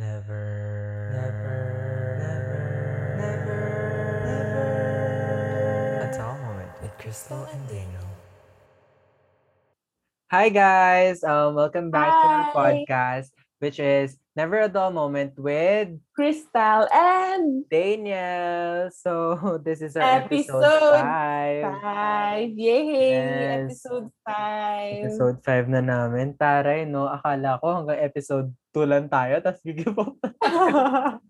Never, never, never, never, never. A dull moment with Crystal and Daniel. Hi guys, um, welcome back to our podcast, which is Never a Dull Moment with Crystal and Daniel. So this is our episode, Episode five. five. Yay! Yes. Episode five. Episode 5 na namin. Taray, no? Akala ko hanggang episode 2 lang tayo, tapos give up.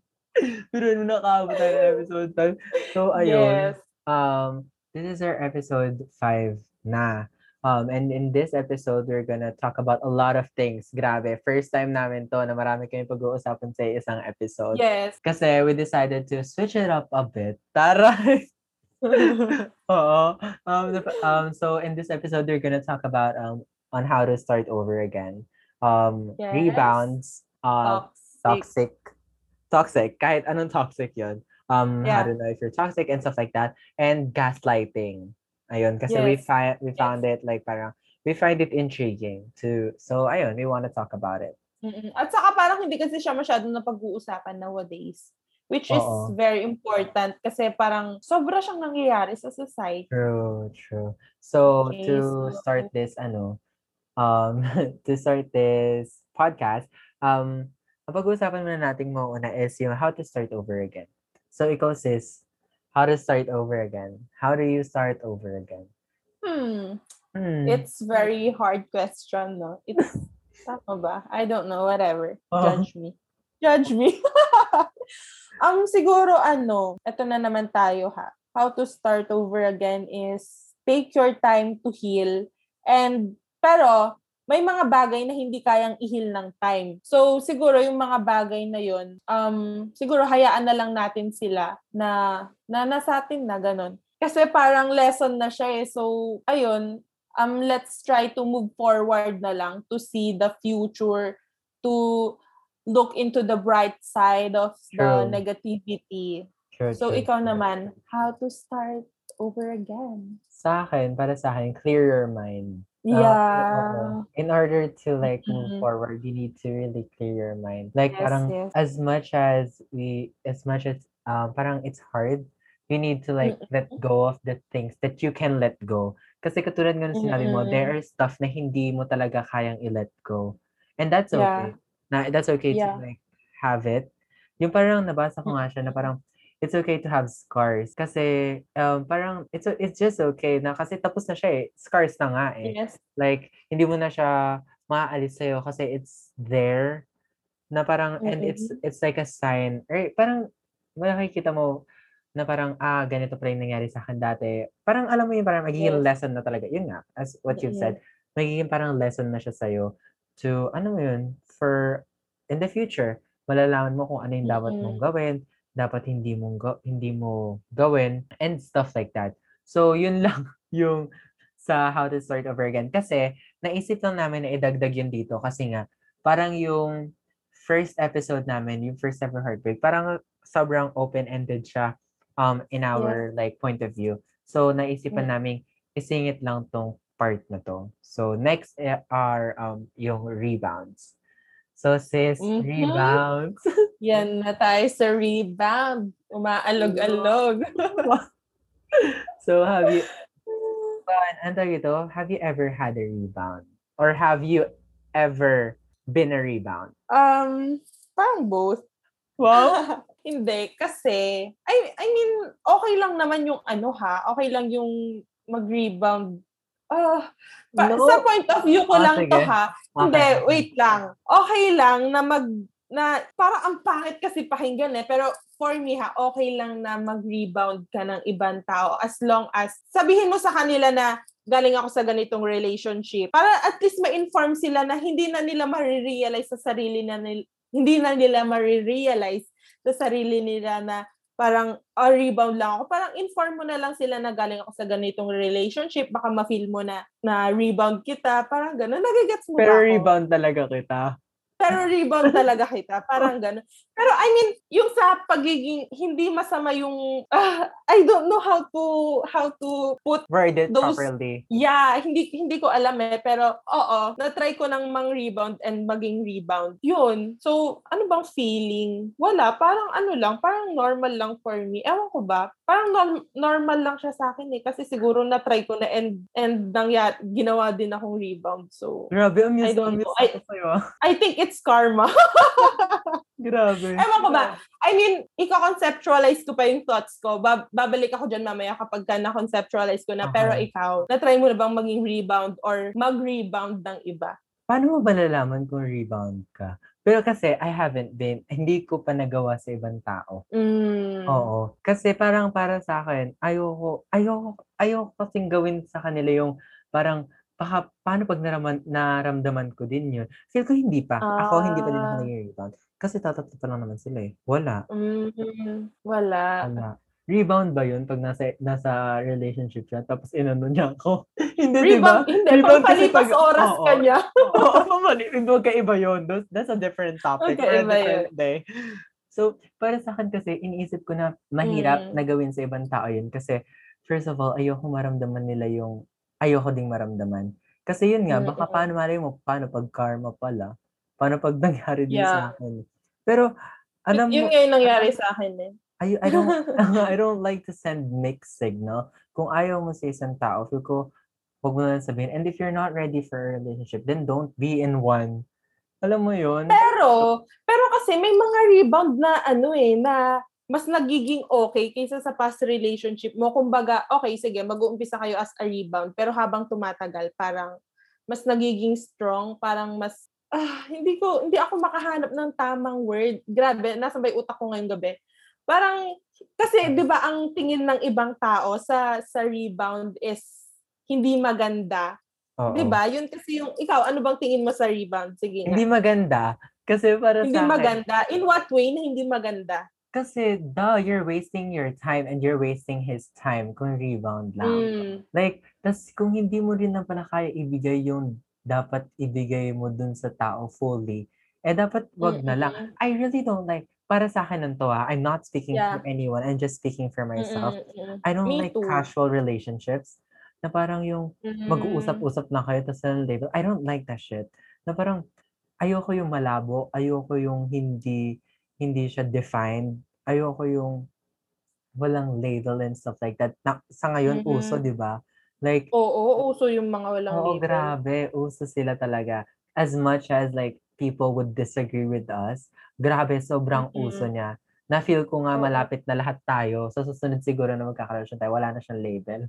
Pero nung nakaabot tayo ng episode 5. So, ayun. Yes. Um, this is our episode 5 na. Um, and in this episode, we're gonna talk about a lot of things. Grabe, first time namin to na marami kami pag-uusapan sa isang episode. Yes. Kasi we decided to switch it up a bit. Taray! Oo. Um, the, um, so in this episode, we're gonna talk about um on how to start over again. Um, Yes. rebounds, uh, Toxic. toxic, toxic, kahit anong toxic yon. Um, Yeah. to know if you're toxic and stuff like that. And gaslighting. Ayun, kasi we, Yes. fi- we Yes. found it like parang, we find it intriguing to, so ayun, we want to talk about it. Mm-mm. At saka parang hindi kasi siya masyadong napag-uusapan nowadays. Which is Oo. very important kasi parang sobra siyang nangyayari sa society. True, true. So Okay, to so- start this, ano, um, to start this podcast, um, ang pag-uusapan muna natin mo una is yung how to start over again. So ikaw sis, how to start over again? How do you start over again? Hmm. Hmm. It's very hard question, no? It's, tama ba? I don't know, whatever. Oo. Judge me. Judge me. um, siguro ano, eto na naman tayo ha. How to start over again is take your time to heal. And, pero, may mga bagay na hindi kayang ihil ng time. So, siguro yung mga bagay na yun, um, siguro hayaan na lang natin sila na, na nasa atin na ganun. Kasi parang lesson na siya eh. So, ayun, um, let's try to move forward na lang to see the future, to look into the bright side of the True. negativity. True, So, true, ikaw true. naman, how to start over again? Sa akin, para sa akin, clear your mind. Uh, Yeah. in order to like move Mhm. forward, you need to really clear your mind. Like Yes, parang yes. as much as we, as much as um, parang it's hard, you need to like let go of the things that you can let go. Kasi katulad ng sinabi mo, Mm-mm. there are stuff na hindi mo talaga kayang i-let go. And that's Yeah. okay. Na, that's okay to Yeah. like have it. Yung parang nabasa ko nga siya na parang it's okay to have scars kasi um, parang it's it's just okay na kasi tapos na siya eh. Scars na nga eh. Yes. Like, hindi mo na siya maaalis sa'yo kasi it's there na parang, and it's it's like a sign, or parang, makikita mo na parang, ah, ganito pa rin nangyari sa akin dati. Parang, alam mo yun, parang magiging Yes. lesson na talaga. Yun nga, as what you've said, magiging parang lesson na siya sa'yo to, ano mo yun, for, in the future, malalaman mo kung ano yung dapat mong Mm-mm. gawin, dapat hindi ga- hindi mo gawin, and stuff like that. So, yun lang yung sa how to start over again. Kasi, naisip lang namin na idagdag yun dito kasi nga, parang yung first episode namin, yung first ever heartbreak, parang sobrang open-ended siya um, in our like point of view. So, naisipan Yeah. namin isingit lang tong part na to. So, next eh, are um, yung rebounds. So, sis, Mhm. rebounds. Yan na tayo sa rebound. Umaalog-alog. so, have you, But, ano tawag ito? Have you ever had a rebound? Or have you ever been a rebound? um, parang both. Wow. Hindi, kasi, I, I mean, okay lang naman yung ano ha, okay lang yung mag-rebound. Ah, pa- No. Sa point of view ko Ah, lang to sige. ha. Okay, Hindi, wait lang. Okay lang na mag, na, parang ang pangit kasi pakinggan eh, pero for me ha, okay lang na mag-rebound ka ng ibang tao as long as, sabihin mo sa kanila na, galing ako sa ganitong relationship. Para at least ma-inform sila na hindi na nila marirealize sa sarili na nil- hindi na nila marirealize sa sarili nila na parang oh, rebound lang ako. Parang inform mo na lang sila na galing ako sa ganitong relationship. Baka ma-feel mo na na rebound kita. Parang gano'n. Nagigets mo Pero ba ako? rebound talaga kita. Pero rebound talaga kita. Parang gano'n. Pero I mean, yung sa pagiging hindi masama yung ah, I don't know how to how to put Word it Those- properly. Yeah, hindi hindi ko alam eh, pero oo, na-try ko ng mang rebound and maging rebound. Yun. So, ano bang feeling? Wala, parang ano lang, parang normal lang for me. Ewan ko ba? Parang norm- normal lang siya sa akin eh kasi siguro na-try ko na and and nangya, ginawa din akong rebound. So, Grabe, amused, I don't know. I-. I think it's karma. Grabe. Ewan ko ba? I mean, iko-conceptualize ko pa yung thoughts ko. Ba- babalik ako dyan mamaya kapag ka na-conceptualize ko na. Okay. Pero ikaw, na-try mo na bang maging rebound or mag-rebound ng iba? Paano mo ba nalaman kung rebound ka? Pero kasi, I haven't been, hindi ko pa nagawa sa ibang tao. Mm. Oo. Kasi parang para sa akin, ayoko, ayoko, ayoko kasing gawin sa kanila yung parang, baka, paano pag naraman, naramdaman ko din yun? Feel ko hindi pa. Ako, hindi pa din ako Ah. naging rebound. Kasi tatatlo pa lang naman sila eh. Wala. Mm, wala. Wala. Rebound ba yun pag nasa nasa relationship siya tapos inano niya ako? hindi, di ba? Rebound, hindi. Rebound kasi pag- oras oo. ka niya. Oo, pamali. Hindi, magkaiba yun. Those- That's a different topic for a Magkaiba yun. day. So, para sa akin kasi, iniisip ko na mahirap Mm. na gawin sa ibang tao yun. Kasi, first of all, ayoko maramdaman nila yung, ayoko ding maramdaman. Kasi yun nga, baka Mm-mm. paano malay mo, paano pag karma pala? Paano pag nangyari din Yeah. sa akin? Pero, alam mo, Yun nga yung nangyari sa akin eh. I, I don't I don't like to send mixed signal. Kung ayaw mo sa isang tao, feel ko, huwag mo na sabihin. And if you're not ready for a relationship, then don't be in one. Alam mo yun? Pero, pero kasi may mga rebound na ano eh, na mas nagiging okay kaysa sa past relationship mo. Kumbaga, okay, sige, mag-uumpisa kayo as a rebound. Pero habang tumatagal, parang mas nagiging strong, parang mas, ah, hindi ko, hindi ako makahanap ng tamang word. Grabe, nasa may utak ko ngayong gabi. Parang, kasi di ba ang tingin ng ibang tao sa sa rebound is hindi maganda. Oo. Di ba? Yun kasi yung, ikaw, ano bang tingin mo sa rebound? Sige nga. Hindi maganda. Kasi para Hindi sa akin, maganda. In what way na hindi maganda? Kasi duh, you're wasting your time and you're wasting his time kung rebound lang. Mm. Like, tas kung hindi mo rin na pala kaya ibigay yung dapat ibigay mo dun sa tao fully, eh dapat wag na lang. I really don't like, para sa akin ng to ah, I'm not speaking Yeah. for anyone, I'm just speaking for myself. Mm-mm. I don't Me like too. casual relationships na parang yung Mm. mag-uusap-usap na kayo tapos na label. I don't like that shit. Na parang ayoko yung malabo, ayoko yung hindi hindi siya defined, ayoko yung walang label and stuff like that. Na, sa ngayon, Mm-mm. uso, di ba? Like, Oo, uso yung mga walang oo, label. grabe, uso sila talaga. As much as like people would disagree with us, grabe, sobrang Mm-mm. uso niya. Na-feel ko nga Oo. malapit na lahat tayo. Sa susunod siguro na magkakarelasyon tayo, wala na siyang label.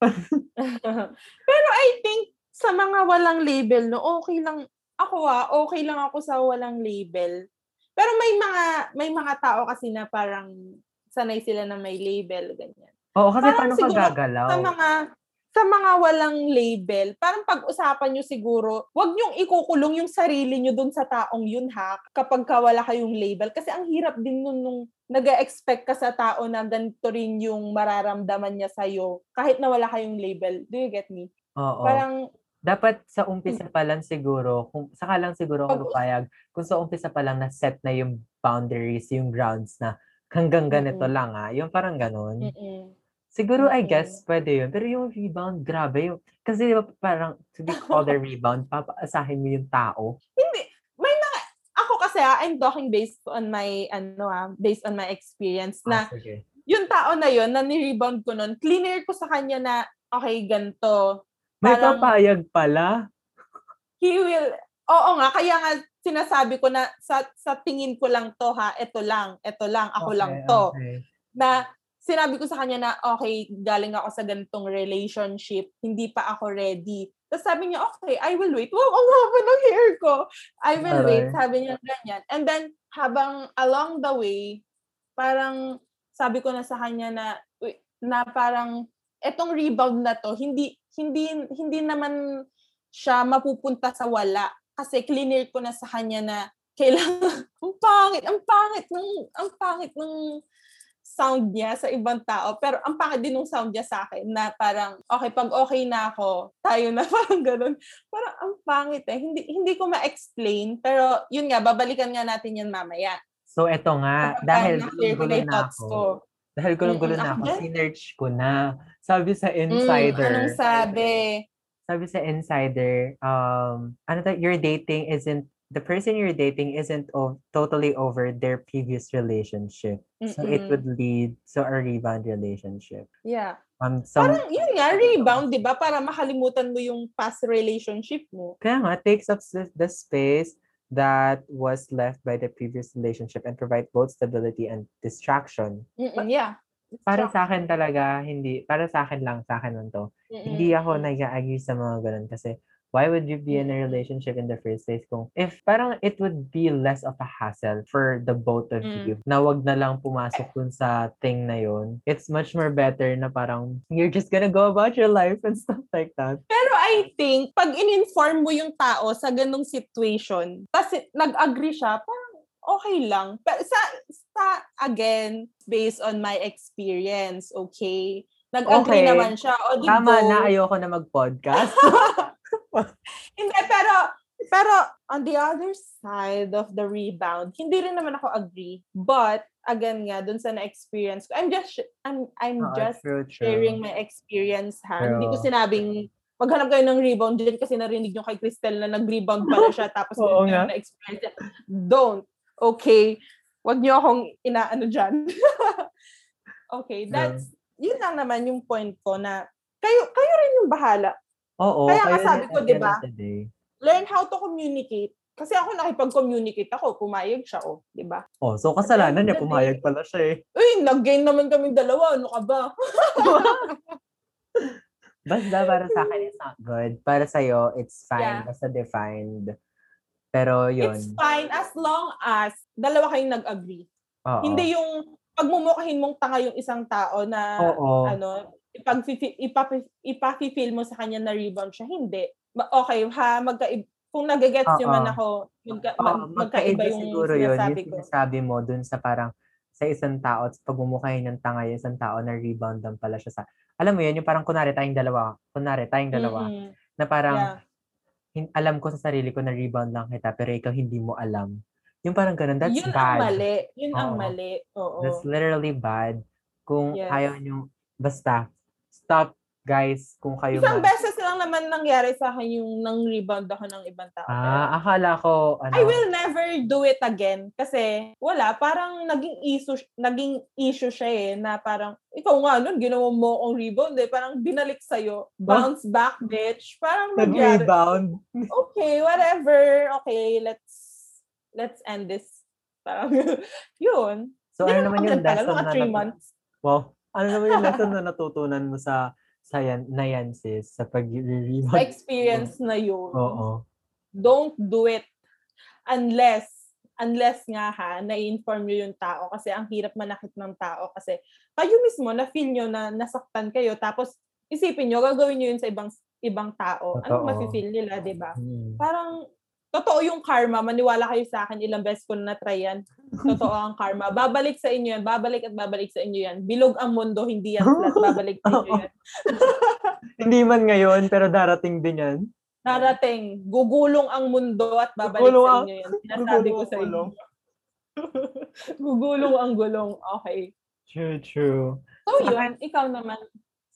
Pero I think sa mga walang label, no, okay lang, ako ah, okay lang ako sa walang label. Pero may mga may mga tao kasi na parang sanay sila na may label, ganyan. Oo, kasi Parang paano ka gagalaw? Sa mga sa mga walang label, parang pag-usapan nyo siguro, wag nyong ikukulong yung sarili nyo dun sa taong yun ha, kapag ka wala kayong label. Kasi ang hirap din nun nung nag expect ka sa tao na ganito rin yung mararamdaman niya sa'yo, kahit na wala kayong label. Do you get me? Oo. Parang, Dapat sa umpisa pa lang siguro, kung saka lang siguro ako papayag, kung sa umpisa pa lang na set na yung boundaries, yung grounds na hanggang ganito Mm-mm. lang ah, yung parang ganun. mm-mm. Siguro I Mm-mm. guess pwede yun. Pero yung rebound, grabe yung, kasi di ba parang to be called a rebound, papaasahin mo yung tao. Hindi. May mga, ako kasi ah, I'm talking based on my, ano ah, based on my experience Ah, na sige. yung tao na yun, na ni-rebound ko nun, clear ko sa kanya na, okay, ganito. May parang- papayag pala. He will, oo nga, kaya nga sinasabi ko na sa, sa tingin ko lang to ha, ito lang, ito lang, ako lang Okay, to. okay. Na sinabi ko sa kanya na, okay, galing ako sa ganitong relationship, hindi pa ako ready. Tapos sabi niya, okay, I will wait. Wow, ang haba ng hair ko. I will wait. Aray. Sabi niya ganyan. And then, habang along the way, parang sabi ko na sa kanya na, na parang, etong rebound na to, hindi, hindi, hindi naman siya mapupunta sa wala. Kasi clear ko na sa kanya na kailangan, ang pangit, ang pangit ng, ang pangit ng sound niya sa ibang tao. Pero ang pangit din ng sound niya sa akin na parang, okay, pag okay na ako, tayo na parang ganun. Parang ang pangit eh. Hindi, hindi ko ma-explain. Pero yun nga, babalikan nga natin yan mamaya. So, eto nga, Kapag dahil gulo na na thoughts ako. ko. Dahil gulong-gulo Mm-mm, na ako sinerch ko na. Sabi sa Mm, Insider. anong sabi? Sabi sa Insider, um, ano to, your dating isn't, the person you're dating isn't o- totally over their previous relationship. So it Mm-mm. would lead to a rebound relationship. Yeah. Um, some, Parang yun nga, rebound, di ba? Para makalimutan mo yung past relationship mo. kaya nga, takes up the space that was left by the previous relationship and provide both stability and distraction. Mm-mm, yeah. Para sa akin talaga, hindi, para sa akin lang, sa akin lang to. Mm-mm. Hindi ako nag-agree sa mga ganun kasi why would you be in a Mm. relationship in the first place kung if parang it would be less of a hassle for the both of Mm. you na wag na lang pumasok dun sa thing na yun. It's much more better na parang you're just gonna go about your life and stuff like that. Pero I think, pag in-inform mo yung tao sa ganong situation, kasi nag-agree siya, parang okay lang. Pero sa, sa, again, based on my experience, okay? Nag-agree Okay. naman siya. O, di Tama go. na ayoko na mag-podcast. Hindi, pero, pero on the other side of the rebound, hindi rin naman ako agree. But, again nga, dun sa na-experience ko, I'm just, I'm, I'm Oo, just true, true. sharing my experience ha. Hindi ko sinabing maghanap kayo ng rebound din kasi narinig nyo kay Cristel na nag-rebound pala siya tapos Oo nga. na experience niya. Don't. Okay? Huwag nyo akong inaano dyan. okay, that's, yun lang naman yung point ko na kayo, kayo rin yung bahala. Oo. Kaya nga sabi ko, di ba? Learn how to communicate. Kasi ako nakipag-communicate ako, pumayag siya, oh, di ba? Oh, so kasalanan niya, pumayag pala siya eh. Uy, nag-gain naman kami dalawa, ano ka ba? Basta para sa akin, it's not good. Para sa'yo, it's fine. Yeah. Basta defined. Pero yun. It's fine as long as dalawa kayong nag-agree. Oo. Hindi yung pagmumukhahin mong tanga yung isang tao na Oo. ano, ipag ipapi-feel mo sa kanya na rebound siya. Hindi. Okay, ha, magka kung nagagets nyo man ako, magka, Oo, mag- magkaiba yung siguro yun. sinasabi Yung ko. sinasabi mo dun sa parang sa isang tao at pagmumukhahin ng tanga yung isang tao na rebound lang pala siya sa alam mo yun, yung parang kunwari tayong dalawa, kunwari tayong dalawa, Mm-mm. na parang Yeah. hin- alam ko sa sarili ko na rebound lang kita, pero ikaw hindi mo alam. Yung parang ganun, that's Yun ang bad. mali. Yun ang Oo. mali. Oo. That's literally bad. Kung Yes. ayaw nyo, basta, stop, guys, kung kayo Isang man. beses lang naman nangyari sa akin yung nang rebound ako ng ibang tao. Ah, akala ko, ano, I will never do it again kasi wala, parang naging issue naging issue siya eh na parang ikaw nga nun ginawa mo akong rebound eh, parang binalik sa Bounce back, bitch. Parang nangyari. nag-rebound. Okay, whatever. Okay, let's let's end this. Parang yun. So, ano naman yung lesson mga na three months. Wow. Ano naman yung lesson na natutunan mo sa sa yan, na yan, sis, sa pag-rebound? Sa experience na yun. Oo. don't do it unless unless nga ha, na-inform nyo yung tao kasi ang hirap manakit ng tao kasi kayo mismo na feel nyo na nasaktan kayo tapos isipin nyo gagawin nyo yun sa ibang ibang tao. Totoo. mafe-feel nila, 'di ba? Hmm. Parang totoo yung karma, maniwala kayo sa akin, ilang beses ko na na-try yan. Totoo ang karma. Babalik sa inyo yan, babalik at babalik sa inyo yan. Bilog ang mundo, hindi yan flat, babalik sa inyo yan. Hindi man ngayon, pero darating din yan. Darating, gugulong ang mundo at babalik Gugulong sa inyo yan. Sinasabi ko sa inyo. gugulong ang gulong. Okay. True, true. So yun, ikaw naman.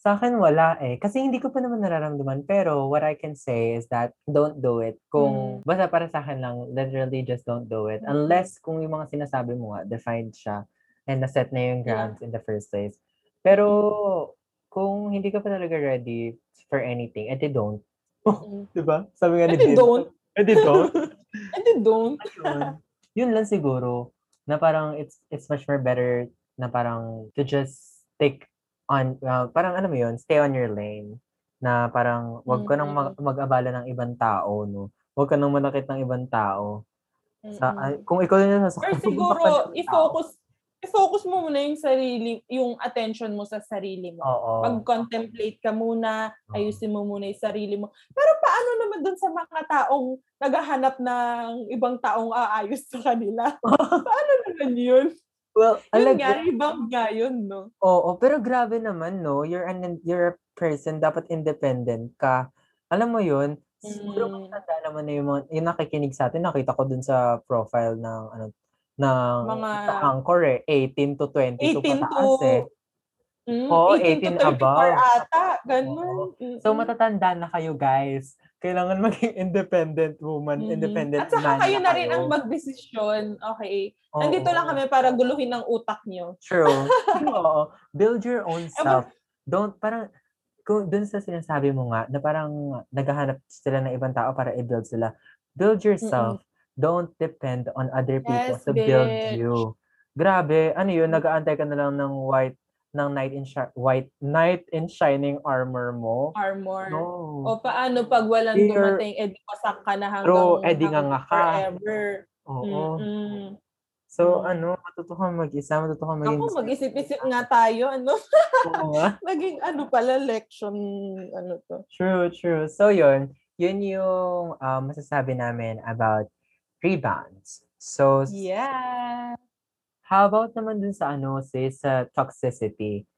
Sa akin, wala eh. Kasi hindi ko pa naman nararamdaman. Pero what I can say is that don't do it. Kung, basta para sa akin lang, literally just don't do it. Mm. Unless kung yung mga sinasabi mo nga, defined siya and naset na yung Yeah. grounds in the first place. Pero, kung hindi ka pa talaga ready for anything, edi don't. Mm. Diba? Sabi nga ni Edi don't. Edi don't. Then don't. Ayun. Yun lang siguro na parang it's it's much more better na parang to just stick on uh, parang ano mo yun, stay on your lane na parang wag ka nang mag- mag-abala ng ibang tao no. Wag ka nang manakit ng ibang tao. Sa Mm-mm. ay, kung ikaw Or nasasaktan siguro, ng tao. i-focus i-focus mo muna yung sarili, yung attention mo sa sarili mo. Oo. Mag-contemplate ka muna, Oo. ayusin mo muna yung sarili mo. Pero paano naman dun sa mga taong naghahanap ng ibang taong aayos sa kanila? paano naman yun? Well, Yun alag- nga, rebound nga yun, no? Oo, pero grabe naman, no? You're an you're a person, dapat independent ka. Alam mo yun, siguro Mm. matanda naman na yung, mga, yung nakikinig sa atin, nakita ko dun sa profile ng, ano, ng Mga- sa Anchor eh, 18 to 22 18 pataas to, eh. mm, Oo, 18 18 to 34 above. ata. Ganun. So, Mm-mm. matatanda na kayo, guys. Kailangan maging independent woman, Mhm. independent At saka man kayo na rin ang magdesisyon. Okay. Oo. Nandito lang kami para guluhin ang utak nyo. True. Oo. Build your own self. Don't, parang, kung dun sa sinasabi mo nga, na parang naghahanap sila ng ibang tao para i-build sila. Build yourself. Don't depend on other people Yes, to build bitch. you. Grabe, ano yun, nag-aantay ka na lang ng white, ng knight in, shi- white, knight in shining armor mo. Armor. No. O paano pag walang You're- dumating, edi pasak ka na hanggang, True, edi nga hanggang nga ka. forever. Oo. Mm-mm. So, Mm. ano, matuto kang mag-isa, matuto kang maging... Ako, mag-isip-isip nga tayo. Ano? Oo nga. Naging ano pala, lection, ano to. True, true. So yun, yun yung um, masasabi namin about rebounds. So, Yeah. How about naman dun sa ano, say, sa toxicity?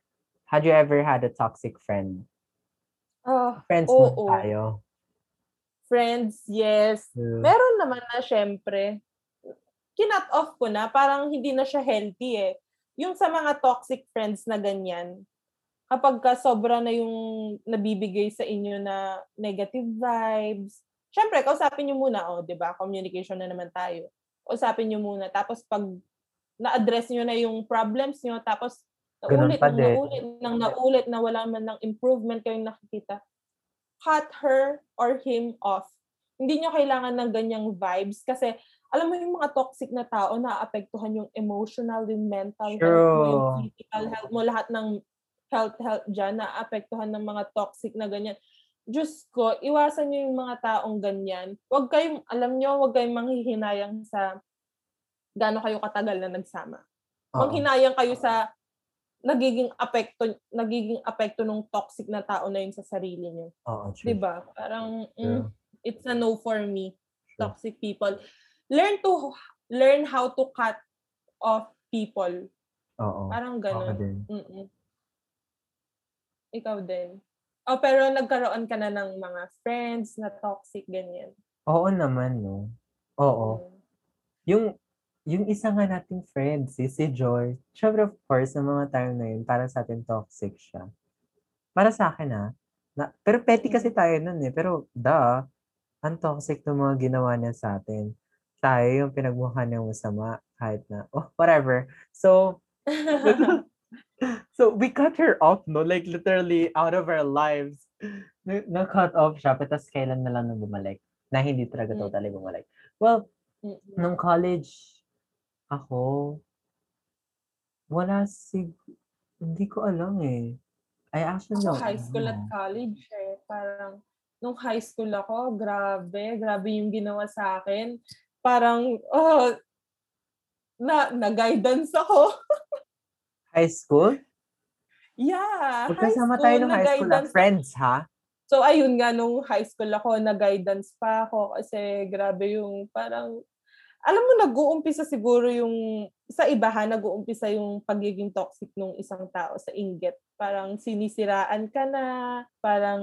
Had you ever had a toxic friend? Oh, Friends Oo. mo tayo. friends, yes. True. Meron naman na, syempre. Kinat off ko na, parang hindi na siya healthy eh. Yung sa mga toxic friends na ganyan, kapag ka sobra na yung nabibigay sa inyo na negative vibes, syempre, kausapin nyo muna, oh, di ba? Communication na naman tayo. Kausapin nyo muna. Tapos pag na-address nyo na yung problems nyo, tapos naulit, nang naulit, nang naulit, na wala man ng improvement kayong nakikita, cut her or him off. Hindi nyo kailangan ng ganyang vibes kasi alam mo yung mga toxic na tao naapektuhan yung emotional, yung mental health mo, yung True. physical health mo, lahat ng health health dyan naapektuhan ng mga toxic na ganyan. Diyos ko, iwasan nyo yung mga taong ganyan. Huwag kayong, alam nyo, huwag kayong manghihinayang sa gaano kayo katagal na nagsama. Manghinayang kayo sa nagiging apekto nagiging apekto ng toxic na tao na yun sa sarili niyo. True. 'Di ba? Parang mm, it's a no for me. True. Toxic people. Learn to learn how to cut off people. Oo. Parang Ako ganun. din. Mm-mm. Ikaw din. Oh, pero nagkaroon ka na ng mga friends na toxic ganyan. Oo naman, no? Oo. Mm. Yung yung isa nga nating friend, si, si Joy, syempre of course, sa mga time na yun, para sa atin toxic siya. Para sa akin ha, na, pero petty kasi tayo nun eh, pero da, ang toxic ng mga ginawa niya sa atin. Tayo yung pinagmukha niyang masama, kahit na, oh, whatever. So, so we cut her off, no? Like literally out of our lives. Na- Na-cut off siya, pero tas kailan na lang na bumalik. Na hindi talaga Mm. totally bumalik. Well, nung college, ako, wala sig... Hindi ko alam eh. I actually Ako don't high school at know. college eh. Parang, nung high school ako, grabe, grabe yung ginawa sa akin. Parang, oh, na, na-guidance ako. High school? yeah, Magkasama tayo nung high school na na-guidance friends, ha? So, ayun nga, nung high school ako, na-guidance pa ako kasi grabe yung parang, alam mo, nag-uumpisa siguro yung, sa iba ha, nag-uumpisa yung pagiging toxic ng isang tao sa inggit. Parang sinisiraan ka na, parang,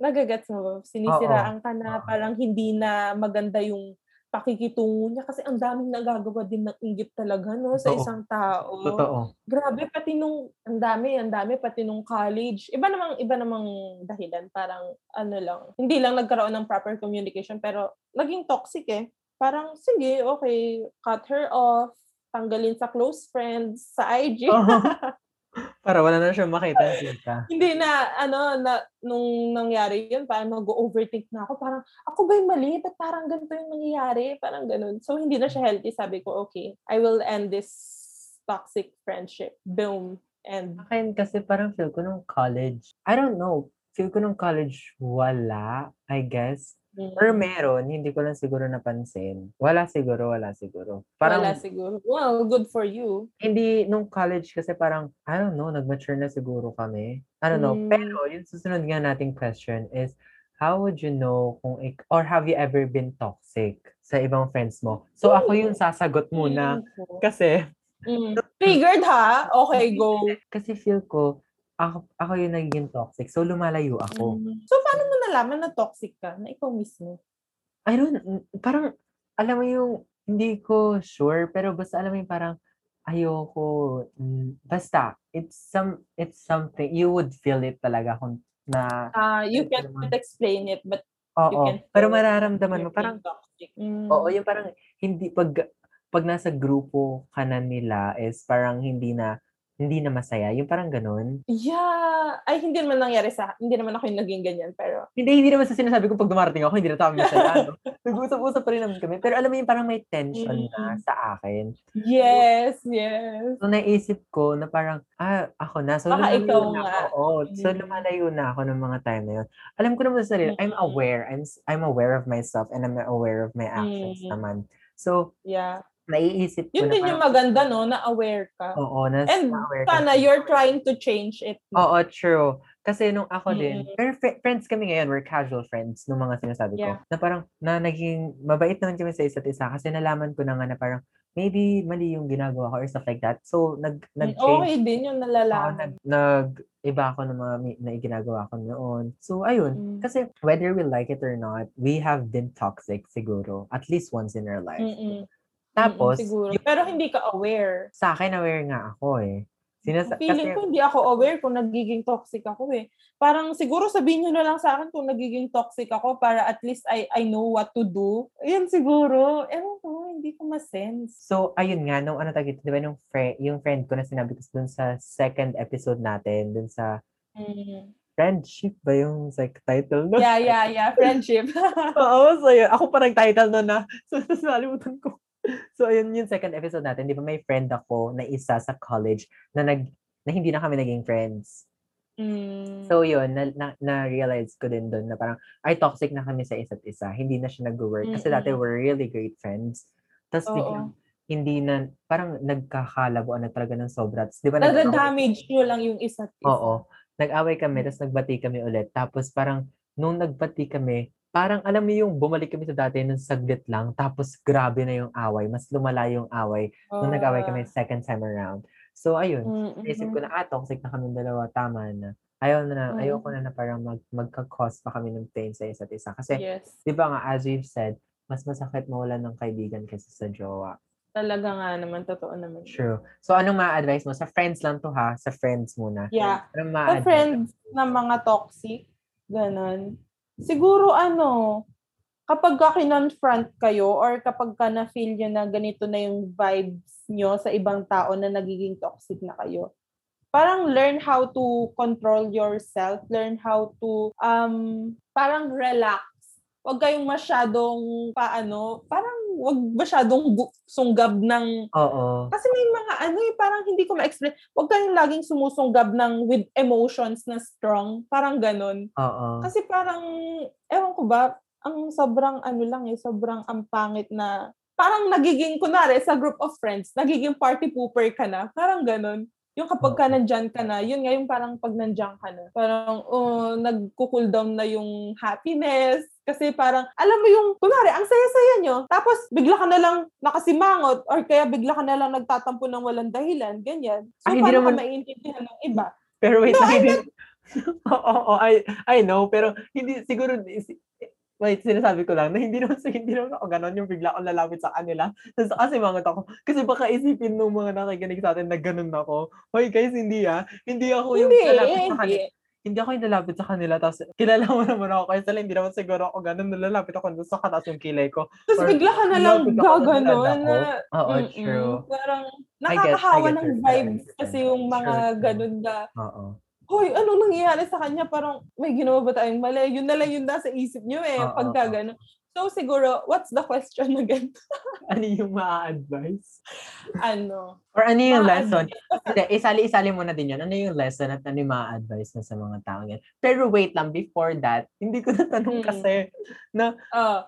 nagagets mo? Sinisiraan ka na, Oo. parang hindi na maganda yung pakikitungo niya kasi ang daming nagagawa din ng inggit talaga no sa Totoo. isang tao. Totoo. Grabe pati nung ang dami, ang dami pati nung college. Iba namang iba namang dahilan, parang ano lang. Hindi lang nagkaroon ng proper communication pero naging toxic eh. Parang sige, okay, cut her off, tanggalin sa close friends, sa IG. Para wala na siyang makita. Hindi na, ano, na, nung nangyari yun, parang mag-overthink na ako. Parang, ako ba yung mali? Ba't parang ganito yung nangyayari? Parang ganun. So, hindi na siya healthy. Sabi ko, okay, I will end this toxic friendship. Boom. And, Akin kasi parang feel ko nung college, I don't know, feel ko nung college wala, I guess. Or meron, hindi ko lang siguro napansin. Wala siguro, wala siguro. Parang, wala siguro. Well, good for you. hindi, nung college kasi parang, I don't know, nag-mature na siguro kami. I don't know. Mm. Pero, yung susunod nga nating question is, how would you know kung, ik- or have you ever been toxic sa ibang friends mo? So, ako yung sasagot muna. Ko. Kasi, Mm. Triggered ha? Okay, go. Kasi feel ko, ako, ako yung nagiging toxic. So, lumalayo ako. Mm. So, paano mo nalaman na toxic ka? Na ikaw mismo? I don't, parang, alam mo yung, hindi ko sure, pero basta alam mo yung parang, ayoko, basta, it's some, it's something, you would feel it talaga kung na, Ah, you can't naman. explain it, but oo, can pero mararamdaman mo, parang, toxic. Mm. oo, yung parang, hindi, pag, pag nasa grupo ka na nila is parang hindi na, hindi na masaya. Yung parang ganun. Yeah. Ay, hindi naman nangyari sa Hindi naman ako yung naging ganyan, pero Hindi, hindi naman sa sinasabi ko pag dumarating ako, hindi na tayo masaya. no? Nag-usap-usap pa rin naman kami. Pero alam mo yung parang may tension na Mm. sa akin. yes, yes. So, naisip ko na parang, ah, ako na. So, Baka ikaw na nga. ako. Oo. So, Mm. lumalayo na ako ng mga time na yun. Alam ko naman sa sarili, I'm Mm. aware. I'm I'm aware of myself and I'm aware of my actions Mm. naman. So, Yeah. Naiisip ko Yun din yung maganda, no? Na aware ka. oo, na, And na-aware ka sana na- you're trying to change it. Oo, true. Kasi nung ako din, Mm. pero fri- friends kami ngayon, we're casual friends nung mga sinasabi ko. Yeah. Na parang, na naging, mabait naman kami sa isa't isa kasi nalaman ko na nga na parang, maybe mali yung ginagawa ko or stuff like that. So, nag, Mm, nag-change. Okay din yung nalalaman. nag, nag, iba ako ng mga na ginagawa ko noon. So, ayun. Mm. Kasi, whether we like it or not, we have been toxic siguro, at least once in our life. Mm-mm. Tapos, Mm-mm, siguro. yung- Pero hindi ka aware. sa akin, aware nga ako eh. Sinasa- Feeling kasi, ko hindi ako aware kung nagiging toxic ako eh. Parang siguro sabihin nyo na lang sa akin kung nagiging toxic ako para at least I I know what to do. Yan siguro. Ewan ko, hindi ko ma-sense. So, ayun nga, nung ano tagit, di ba, nung fri- yung friend ko na sinabi ko dun sa second episode natin, dun sa Mm. friendship ba yung like, title no? Yeah, yeah, yeah. Friendship. Oo, so yun. Ako pa nag-title nun na. So, tapos nalimutan ko. So, ayun yung second episode natin. Di ba may friend ako na isa sa college na nag na hindi na kami naging friends. mm. So, yun, na, na, na-realize ko din doon na parang, ay, toxic na kami sa isa't isa. Hindi na siya nag-work. Kasi dati we're really great friends. Tapos, biglang, hindi na, parang nagkakalabuan na talaga ng sobra. Tapos, di ba, Nada-damage nyo lang yung isa't isa. Oo. Nag-away kami, Mm. tapos nagbati kami ulit. Tapos parang, nung nagbati kami, parang alam mo yung bumalik kami sa dati nung saglit lang, tapos grabe na yung away. Mas lumala yung away nung nag-away kami second time around. So, ayun. Mm, Naisip ko na, ah, toxic na kami dalawa, tama na. Ayaw na, na Mm. ayoko na na parang mag, magka-cause pa kami ng pain sa isa't isa. Kasi, Yes. di ba nga, as we've said, mas masakit mawalan ng kaibigan kaysa sa jowa. Talaga nga naman. Totoo naman. True. So, anong ma-advise mo? Sa friends lang to ha? Sa friends muna. Yeah. Anong Sa friends na mga toxic, ganon. Siguro ano, kapag ka kinonfront kayo or kapag ka na-feel nyo na ganito na yung vibes nyo sa ibang tao na nagiging toxic na kayo, parang learn how to control yourself, learn how to um parang relax. Huwag kayong masyadong paano, parang wag masyadong gu- sunggab ng Oo. kasi may mga ano eh, parang hindi ko ma-explain. Huwag kayong laging sumusunggab ng with emotions na strong. Parang ganun. Oo. Kasi parang, ewan ko ba, ang sobrang ano lang eh, sobrang ang pangit na, parang nagiging, kunwari, sa group of friends, nagiging party pooper ka na. Parang ganun. Yung kapag ka nandyan ka na, yun nga yung parang pag nandyan ka na. Parang, oh, nagko-cool down na yung happiness. Kasi parang, alam mo yung, kunwari, ang saya-saya nyo. Tapos, bigla ka na lang nakasimangot or kaya bigla ka na lang nagtatampo ng walang dahilan. Ganyan. So, Ah, hindi naman- ka maintindihan ng iba? Pero wait No, lang. I hindi- Oo, oo, I, I know, pero hindi, siguro, wait, sinasabi ko lang na hindi naman, hindi naman ako ganon yung bigla akong lalapit sa kanila. Tapos kasi mangot ako. Kasi baka isipin nung mga nakikinig sa atin na ganon ako. Hoy guys, hindi ah. Hindi ako yung Hindi, lalapit sa kanila. Hindi ako yung lalapit sa kanila. Tapos kilala mo naman ako. Kaya sila hindi naman siguro ako ganon. Nalalapit ako doon sa katas yung kilay ko. Tapos bigla ka na lang gaganon. Oo, Mm-mm. true. Parang nakakahawa ng vibes kasi yung mga ganun na, Oo. hoy, ano nangyayari sa kanya? Parang may ginawa ba tayong mali? Yun na lang yun nasa isip nyo eh, pagka oo. So siguro, what's the question again? Ano yung ma-advise? ano? Or ano yung lesson? Hindi, isali-isali mo na din yan. Ano yung lesson at ano yung ma-advise mo sa mga tao yan? Pero wait lang, before that, hindi ko natanong Mm. kasi na, Ah,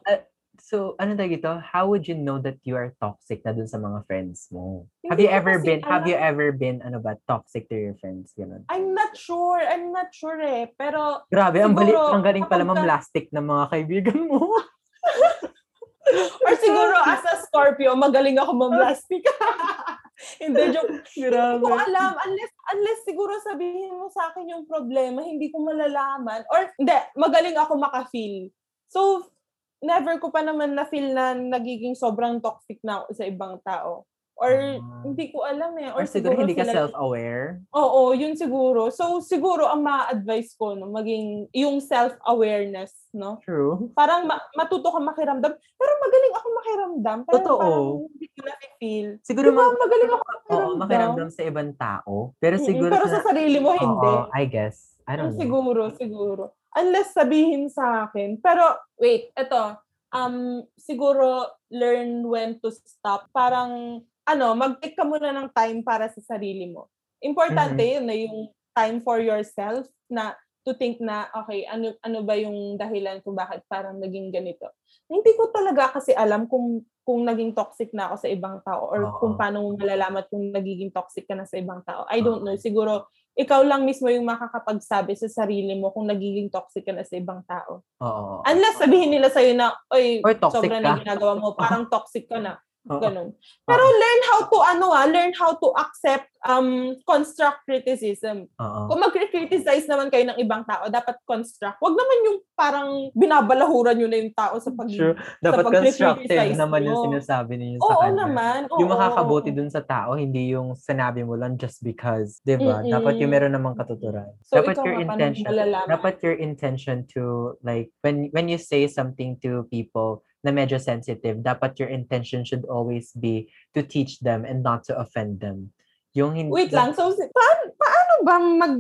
so, ano tawag ito? How would you know that you are toxic na dun sa mga friends mo? have you ever been, have you ever been, ano ba, toxic to your friends? Ganun. I'm not sure. I'm not sure eh. Pero, Grabe, ang, bali, Siguro, ang galing pala mamlastic ng mga kaibigan mo. or siguro as a Scorpio, magaling ako mamlastic. Hindi, joke. Hindi Grabe. ko alam. Unless, unless siguro sabihin mo sa akin yung problema, hindi ko malalaman. Or, hindi, magaling ako maka-feel. So, never ko pa naman na-feel na nagiging sobrang toxic na ako sa ibang tao. Or, Ah. hindi ko alam eh. Or siguro hindi ka sila- self-aware. Oo, yun siguro. So, siguro ang ma-advise ko, no, maging yung self-awareness, no? True. Parang ma- matuto ka makiramdam. Pero magaling ako makiramdam. Pero Totoo. parang hindi ko na-feel. Siguro Di ba, mag- magaling ako Oo, makiramdam. makiramdam sa ibang tao. Pero siguro Pero sa sarili mo, hindi. Oo, I guess. I don't know. Siguro, siguro. Unless sabihin sa akin. Pero, wait, eto. Um, siguro, learn when to stop. Parang, ano, mag-take ka muna ng time para sa sarili mo. Importante Mm-hmm. yun na yung time for yourself na to think na, okay, ano ano ba yung dahilan kung bakit parang naging ganito. Hindi ko talaga kasi alam kung kung naging toxic na ako sa ibang tao or Oo. kung paano mo malalaman kung nagiging toxic ka na sa ibang tao. I don't know. Siguro, ikaw lang mismo yung makakapagsabi sa sarili mo kung nagiging toxic ka na sa ibang tao. Oo. Unless sabihin nila sa'yo na, oy, Or toxic sobra ka." na ginagawa mo, parang toxic ka na. Oo. Ganun. Pero learn how to, ano ah, learn how to accept um construct criticism. Oo. Kung mag-criticize naman kayo ng ibang tao, dapat construct. Wag naman yung parang binabalahuran nyo na yung tao sa pag True. Dapat pag-criticize constructive naman yung sinasabi ninyo sa Oo kanya. naman. Oo, Yung makakabuti oo. dun sa tao, hindi yung sinabi mo lang just because. Di ba? Dapat yung meron namang katuturan. So, dapat your intention, dapat your intention to like when when you say something to people na medyo sensitive, dapat your intention should always be to teach them and not to offend them. Yung hindi Wait lang. So, paano, paano ba mag...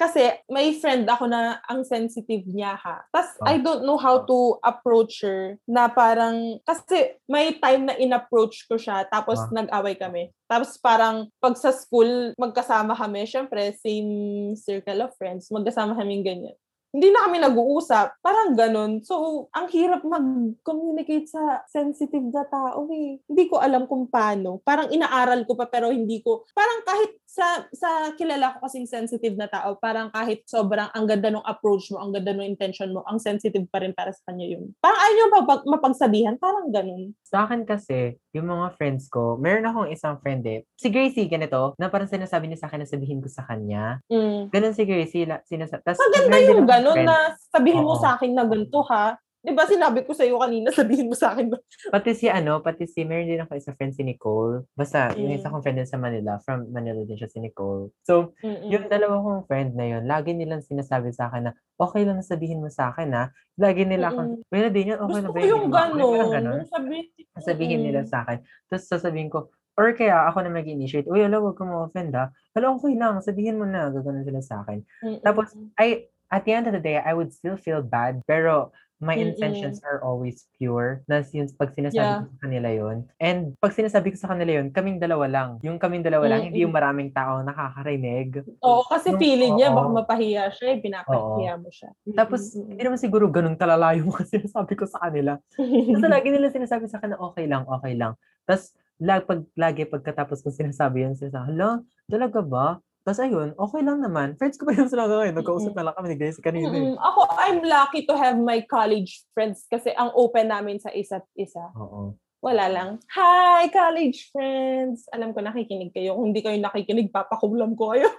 Kasi may friend ako na ang sensitive niya ha. Tapos Oh. I don't know how to approach her na parang... Kasi may time na in-approach ko siya tapos Ah. nag-away kami. Tapos parang pag sa school, magkasama kami. Syempre, same circle of friends. Magkasama kami ganyan. Hindi na kami nag-uusap. Parang ganun. So, ang hirap mag-communicate sa sensitive na tao eh. Hindi ko alam kung paano. Parang inaaral ko pa pero hindi ko. Parang kahit sa sa kilala ko kasing sensitive na tao, parang kahit sobrang ang ganda ng approach mo, ang ganda ng intention mo, ang sensitive pa rin para sa kanya yun. Parang ayaw niyo mapag- mapagsabihan. Parang ganun. Sa akin kasi, yung mga friends ko, meron akong isang friend eh. Si Gracie, ganito, na parang sinasabi niya sa akin na sabihin ko sa kanya. Mm. Ganun si Gracie, la, sinasa- tas, Maganda yung akong ganun na sabihin mo Oo. sa akin na ganito ha. Di ba sinabi ko sa'yo kanina, sabihin mo sa akin. Pati si ano, pati si, meron din ako isang friend si Nicole. Basta, yung Mm. isa kong friend din sa Manila, from Manila din siya si Nicole. So, Mm-mm. yung dalawa kong friend na yun, lagi nilang sinasabi sa akin na, okay lang na sabihin mo sa akin ha. Lagi nila akong, pwede din yan, okay Gusto na ba ko yun? yung Parang ganun. Yung sabihin, sasabihin nila Mm. sa akin. Tapos sasabihin ko, or kaya ako na mag-initiate, uy, alam, huwag ka ma-offend ha. Hala, okay lang, sabihin mo na, gagawin sila sa akin. Mm-mm. Tapos, I, at the end of the day, I would still feel bad, pero my Mm-mm. intentions are always pure. Na yung pag sinasabi Yeah. ko sa kanila yon And pag sinasabi ko sa kanila yon kaming dalawa lang. Yung kaming dalawa lang, hindi Mm-mm. yung maraming tao nakakarinig. Oo, kasi Yung- feeling niya, oo. baka mapahiya siya, eh, pinapahiya mo siya. Tapos, Mm-mm. hindi naman siguro ganun kalala yung mga sinasabi ko sa kanila. Kasi lagi nila sinasabi sa na okay lang, okay lang. Tapos, lag, pag, lagi pagkatapos ko sinasabi yun, sinasabi, hala, talaga ba? Tapos ayun, okay lang naman. Friends ko pa yun sila ngayon. Nagkausap na lang kami ni Grace kanina. eh. Mm-mm. Ako, I'm lucky to have my college friends kasi ang open namin sa isa't isa. Oo. Wala lang. Hi, college friends! Alam ko nakikinig kayo. Kung hindi kayo nakikinig, papakulam ko kayo.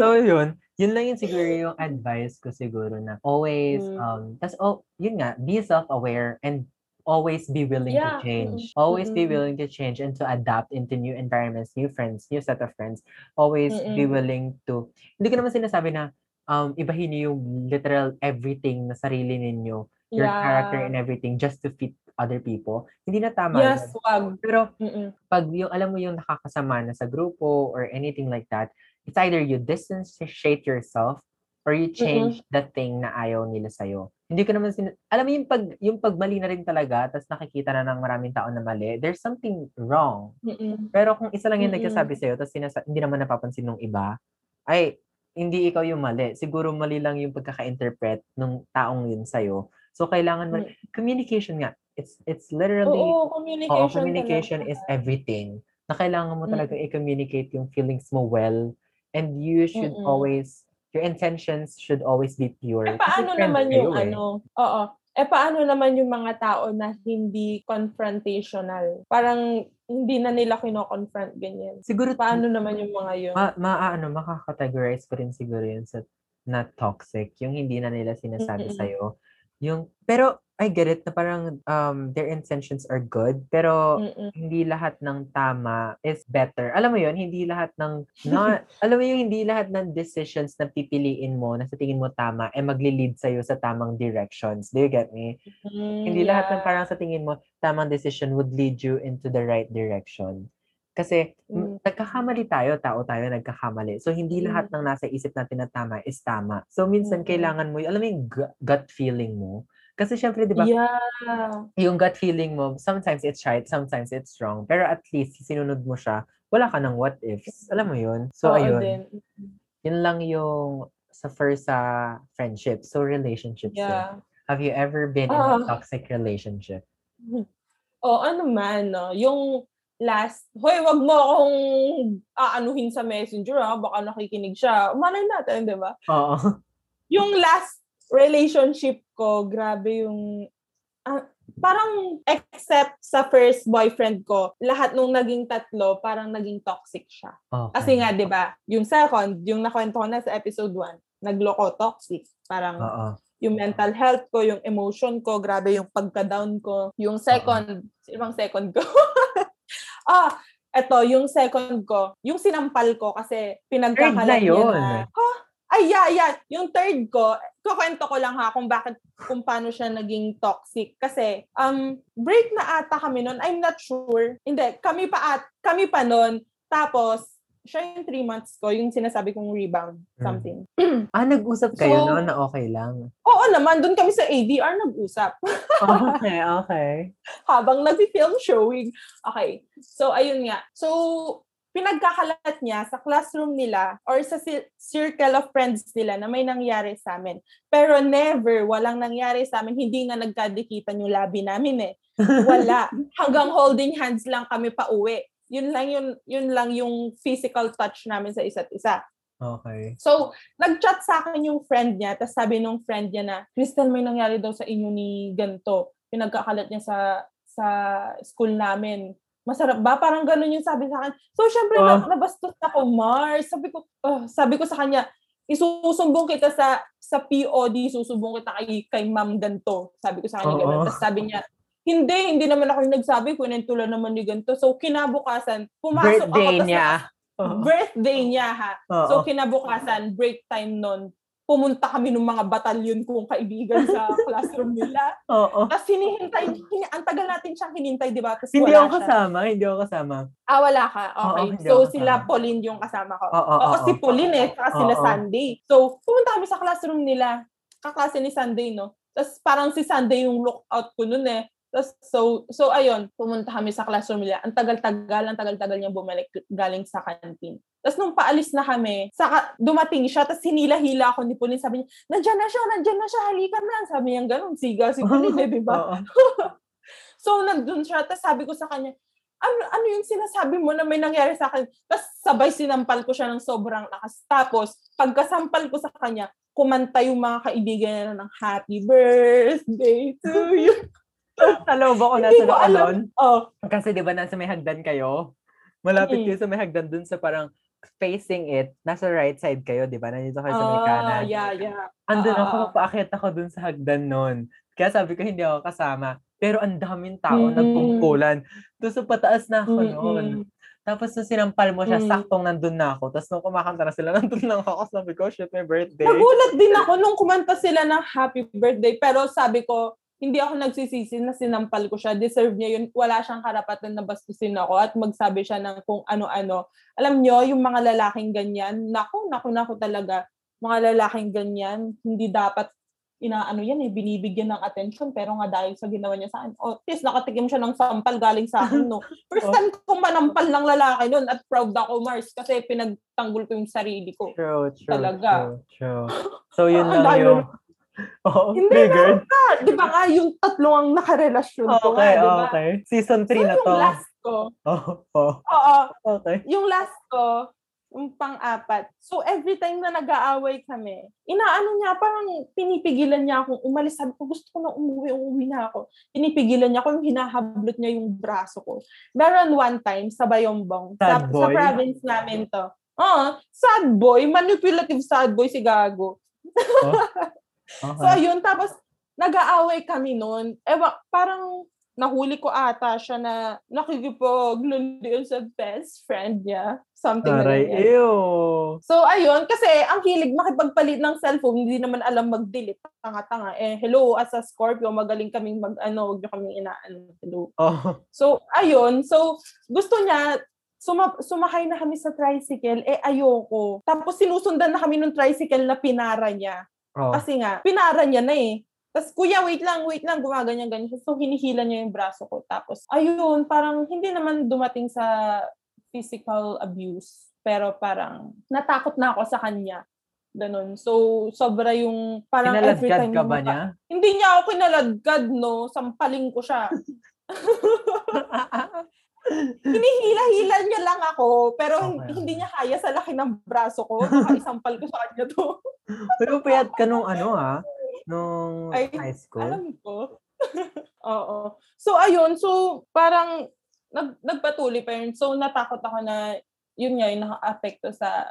So yun, yun lang yun siguro yung advice ko siguro na always, Mm. um, tas oh, yun nga, be self-aware and always be willing Yeah, to change. mm-mm, Always be mm-mm. willing to change and to adapt into new environments, new friends, new set of friends. Always be Mm-mm. willing to, hindi ko naman sinasabi na um, ibahin niyo yung literal everything na sarili ninyo, your character and everything just to fit other people. Hindi na tama. Yes, yun. wag. Pero Mm-mm. pag yung alam mo yung nakakasama na sa grupo or anything like that, it's either you distanciate yourself or you change the thing na ayaw nila sa'yo. Hindi ko naman sin- alam mo yung pag yung pagmali na rin talaga tapos nakikita na ng maraming tao na mali, there's something wrong. Mm-mm. Pero kung isa lang yung Mm-mm. nagsasabi sa'yo tapos sinasa- hindi naman napapansin ng iba, ay hindi ikaw yung mali. Siguro mali lang yung pagkaka-interpret ng taong yun sa'yo. So kailangan mo, communication nga. It's it's literally Oo, Oo, communication. communication talaga. is everything. Na kailangan mo Mm. talaga i-communicate yung feelings mo well. And you should Mm-mm. always, your intentions should always be pure. Eh, paano naman yung eh. ano? Oo. Eh, paano naman yung mga tao na hindi confrontational? Parang hindi na nila kino-confront ganyan. Siguro, Paano naman yung mga yun? ma, ma ano, makakategorize ko rin siguro yun sa na toxic, yung hindi na nila sinasabi Mm-mm. sa'yo. Yung, pero, I get it na parang um, their intentions are good, pero Mm-mm. hindi lahat ng tama is better. Alam mo yun, hindi lahat ng, not, alam mo yung hindi lahat ng decisions na pipiliin mo na sa tingin mo tama, eh magli-lead sa'yo sa tamang directions. Do you get me? Hindi lahat ng Mm, Yeah. parang sa tingin mo, tamang decision would lead you into the right direction. Kasi Mm. nagkakamali tayo, tao tayo nagkakamali. So hindi lahat ng nasa isip natin na tama is tama. So minsan Mm. kailangan mo, alam mo yung gu- gut feeling mo. Kasi syempre, di ba, Yeah. yung gut feeling mo, sometimes it's right, sometimes it's wrong. Pero at least, sinunod mo siya, wala ka ng what ifs. Alam mo yun? So Oo ayun, din. yun lang yung sa first sa friendship. So relationships din. Yeah. Have you ever been in a Ah. toxic relationship? O ano man, no? yung last, hoy, wag mo akong aanuhin sa messenger, ha? baka nakikinig siya. Malay natin, di ba? Oo. Yung last relationship ko, grabe yung, ah, parang except sa first boyfriend ko, lahat nung naging tatlo, parang naging toxic siya. Okay. Kasi nga, di ba, yung second, yung nakwento ko na sa episode 1, nagloko toxic. Parang Oo. yung mental health ko, yung emotion ko, grabe yung pagka-down ko. Yung second, sino bang second ko? ah, eto, yung second ko, yung sinampal ko kasi na niya na, ha? Ay, yeah, yeah. Yung third ko, kukwento ko lang ha kung bakit, kung paano siya naging toxic. Kasi, um, break na ata kami noon. I'm not sure. Hindi, kami pa at, kami pa noon. Tapos, siya yung three months ko, yung sinasabi kong rebound, Mm. something. Ah, nag-usap kayo So- no na okay lang. Oo naman, doon kami sa ADR nag-usap. Okay, okay. habang nag-film showing. Okay. So, ayun nga. So, pinagkakalat niya sa classroom nila or sa ci- circle of friends nila na may nangyari sa amin. Pero never, walang nangyari sa amin. Hindi nga nagkadikitan yung labi namin eh. Wala. Hanggang holding hands lang kami pa uwi. Yun lang yun, yun lang yung physical touch namin sa isa't isa. Okay. So, nag-chat sa akin yung friend niya, tapos sabi nung friend niya na, Crystal, may nangyari daw sa inyo ni ganto. Pinagkakalat niya sa sa school namin. Masarap ba? Parang ganun yung sabi sa akin. So, syempre, na, nabastos ako, Mars. Sabi ko, oh, sabi ko sa kanya, isusumbong kita sa sa POD, susumbong kita kay, kay ma'am ganto. Sabi ko sa kanya Oo. ganun. Tapos sabi niya, hindi, hindi naman ako yung nagsabi, kunentulan naman ni ganto. So, kinabukasan, pumasok Birthday ako. tas niya. naka- birthday niya ha. Oo. So kinabukasan, break time nun, pumunta kami ng mga batalyon kong kaibigan sa classroom nila. Oo. Tapos hinihintay, hini, ang tagal natin siyang hinintay, di ba? Tapos Hindi wala ako siya. kasama, hindi ako kasama. Ah, wala ka. Oo, Okay. hindi so ako sila kasama. Pauline yung kasama ko. Oo, Oo, oo, si oo. Pauline eh, saka sila Oo. Sunday. So, pumunta kami sa classroom nila. Kaklase ni Sunday, no? Tapos parang si Sunday yung lookout ko nun eh. Tapos, so, so ayun, pumunta kami sa classroom nila. Ang tagal-tagal, ang tagal-tagal niya bumalik galing sa canteen. Tapos nung paalis na kami, saka dumating siya, tapos hinila-hila ako ni Pauline. Sabi niya, nandyan na siya, nandyan na siya, halika na. Sabi niya ganun, siga si Pauline, eh, di ba? So, nandun siya. Tapos sabi ko sa kanya, ano, ano yung sinasabi mo na may nangyari sa akin? Tapos sabay sinampal ko siya ng sobrang lakas. Tapos, pagkasampal ko sa kanya, kumanta yung mga kaibigan niya ng happy birthday to you. Nasa ko ako alam. doon? Oh, Kasi di ba nasa may hagdan kayo? Malapit Mm. kayo sa may hagdan dun sa parang facing it. Nasa right side kayo, di ba? Nandito kayo sa may ah, kanan. yeah, yeah. Andun ako, ah, ah. paakyat ako dun sa hagdan nun. Kaya sabi ko, hindi ako kasama. Pero ang daming tao Mm. nagpungkulan. Tapos sa pataas na ako Mm-mm. noon. Tapos nung sinampal mo siya, Mm. saktong nandun na ako. Tapos nung kumakanta na sila, nandun lang ako. Sabi ko, shit, my birthday. Nagulat din ako nung kumanta sila ng happy birthday. Pero sabi ko, hindi ako nagsisisi na sinampal ko siya. Deserve niya yun. Wala siyang karapatan na bastusin ako at magsabi siya ng kung ano-ano. Alam nyo, yung mga lalaking ganyan, naku, naku, naku talaga. Mga lalaking ganyan, hindi dapat inaano yan eh, binibigyan ng attention pero nga dahil sa ginawa niya sa akin, oh, least nakatikim siya ng sampal galing sa akin, no. First Oh. time kong manampal ng lalaki nun at proud ako, Mars, kasi pinagtanggol ko yung sarili ko. True, true, Talaga. true, true. So yun Ang lang yung... Oo, Hindi, triggered. Ah, di ba nga, yung tatlo ang nakarelasyon ko nga, Okay, di ba? okay. Season 3 na So, to. yung last ko, Oh, oh, oo, okay. yung last ko, yung pang-apat. So, every time na nag-aaway kami, inaano niya, parang pinipigilan niya akong umalis. Sabi ko, gusto ko na umuwi, umuwi na ako. Pinipigilan niya ako, yung hinahablot niya yung braso ko. Meron one time, sa Bayombong, sa, sa province namin to. Oo, sad boy, manipulative sad boy si Gago. Okay. So, ayun, tapos, nag-aaway kami noon. Ewa, parang nahuli ko ata siya na nakikipaglundian sa best friend niya. Something Aray, like that. ew. So, ayun, kasi ang hilig makipagpalit ng cellphone, hindi naman alam mag-delete. Tanga-tanga. Eh, hello, as a Scorpio, magaling kaming mag, ano, huwag niyo kaming inaano. Hello. Oh. So, ayun. So, gusto niya, suma- sumakay na kami sa tricycle, eh, ayoko. Tapos, sinusundan na kami ng tricycle na pinara niya. Oh. Kasi nga, pinara niya na eh. Tapos, kuya, wait lang, wait lang, gumaganyan, ganyan. So, hinihila niya yung braso ko. Tapos, ayun, parang hindi naman dumating sa physical abuse. Pero parang, natakot na ako sa kanya. Ganun. So, sobra yung parang every Kinaladkad time ka ba niya? Hindi niya ako kinaladkad, no? Sampaling ko siya. Hinihila-hila niya lang ako, pero Okay. hindi niya kaya sa laki ng braso ko. Baka isampal ko sa kanya to. Pero payat ka nung ano ah, nung Ay, high school. Alam ko. Oo. So, ayun. So, parang nag, nagpatuloy pa yun. So, natakot ako na yun nga, yung naka-apekto sa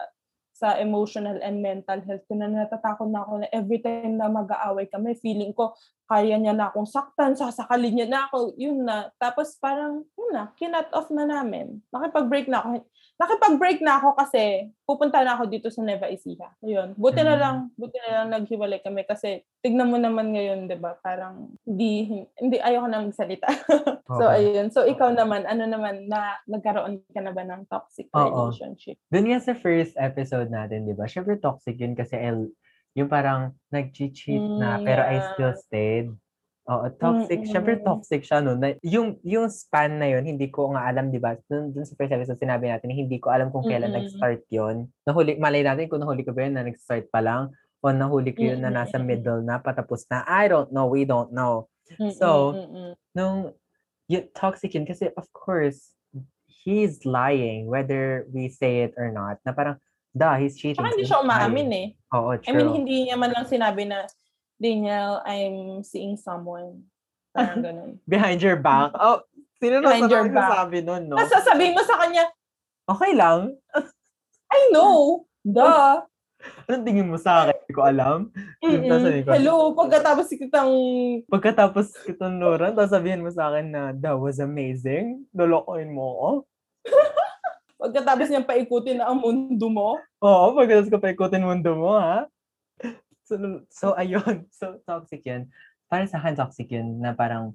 sa emotional and mental health ko na natatakot na ako na every time na mag-aaway kami, feeling ko kaya niya na akong saktan, sasakalin niya na ako, yun na. Tapos parang, yun na, kinat off na namin. Nakipag-break na ako. Nakipag-break na ako kasi pupunta na ako dito sa Nueva Ecija. Ayun. Buti na Mm. lang, buti na lang naghiwalay kami kasi tignan mo naman ngayon, 'di ba? Parang hindi hindi ayoko na magsalita. so Okay. ayun. So ikaw naman, ano naman na nagkaroon ka na ba ng toxic Oo. relationship? Doon nga sa first episode natin, di ba? Syempre toxic yun kasi el, yung parang nag-cheat na Mm, pero I still stayed. Oo, toxic. Syempre Mm-mm. toxic siya no. Na, yung, yung span na yun, hindi ko nga alam, di ba? Doon, doon sa first episode sinabi natin, hindi ko alam kung kailan Mm-mm. nag-start yun. Nahuli, malay natin kung nahuli ko ba yun na nag-start pa lang o nahuli ko yun na nasa middle na patapos na. I don't know. We don't know. Mm-mm, So, nung y- toxic yun kasi of course he's lying whether we say it or not na parang da he's cheating Tsaka hindi siya umamin eh. oo I true mean, hindi niya man lang sinabi na, Daniel, I'm seeing someone. Parang ganun. behind your back oh sino na back. sabi nun no Tapos sasabihin mo sa kanya, okay lang I know. Duh. anong tingin mo sa akin hindi ko alam ko, Hello, pagkatapos kitang pagkatapos kitong Lauren tapos sabihin mo sa akin na that was amazing lolokohin mo ako pagkatapos niyang paikutin na ang mundo mo. Oo, pagkatapos ko pa ikutin mundo mo, ha? So, so ayun. So, toxic yun. Para sa akin, toxic yun na parang,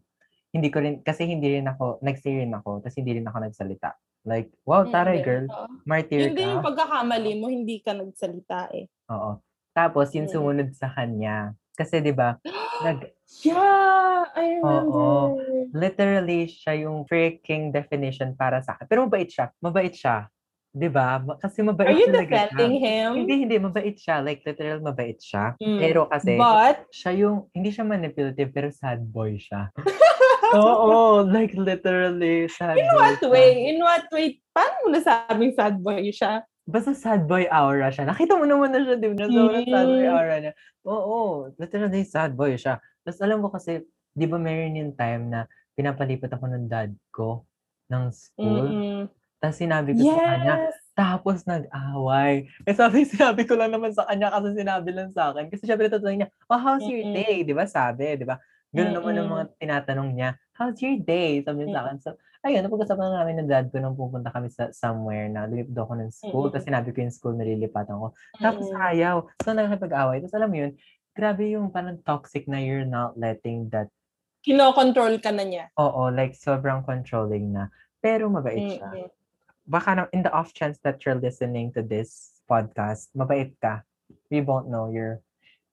hindi ko rin, kasi hindi rin ako, nag-say rin ako, tapos hindi rin ako nagsalita. Like, wow, taray Hindi. girl, Oo. martyr Yun din yung ka. pagkakamali mo, hindi ka nagsalita eh. Oo. Tapos, yung Mm. sumunod sa kanya. Kasi, di ba, nag, Yeah, I remember. Oo. literally, siya yung freaking definition para sa akin. Pero mabait siya. Mabait siya. Di ba? Kasi mabait Are you talaga siya. defending him? Hindi, hindi. Mabait siya. Like, literal, mabait siya. Mm. Pero kasi, But, siya yung, hindi siya manipulative, pero sad boy siya. Oo, like literally sad in boy what siya. way? In what way? Paano mo nasabing sad boy siya? Basta sad boy aura siya. Nakita mo naman na siya, di ba? Sobrang sad boy Mm. aura niya. Oo, literally sad boy siya. Tapos alam ko kasi, di ba meron yung time na pinapalipat ako ng dad ko ng school. Tapos sinabi ko sa kanya, Yes. tapos nag-away. Eh sabi, sinabi ko lang naman sa kanya kasi sinabi lang sa akin. Kasi syempre tatanungin niya, oh, how's your day? Di ba sabi, di ba? Ganun naman ang mga tinatanong niya, how's your day? Sabi niya sa akin. So, ayun, napag-usapan na namin ng dad ko nung pupunta kami sa somewhere na lumipad ako ng school. Mm-mm. Tapos sinabi ko yung school na lilipatan ko. Tapos Mm-mm. ayaw. So, nakakipag-away. Tapos alam mo yun, grabe yung parang toxic na you're not letting that, Kino-control ka na niya. oo, like sobrang controlling na. Pero mabait siya. Mm-mm. baka na, in the off chance that you're listening to this podcast, mabait ka. We won't know you're...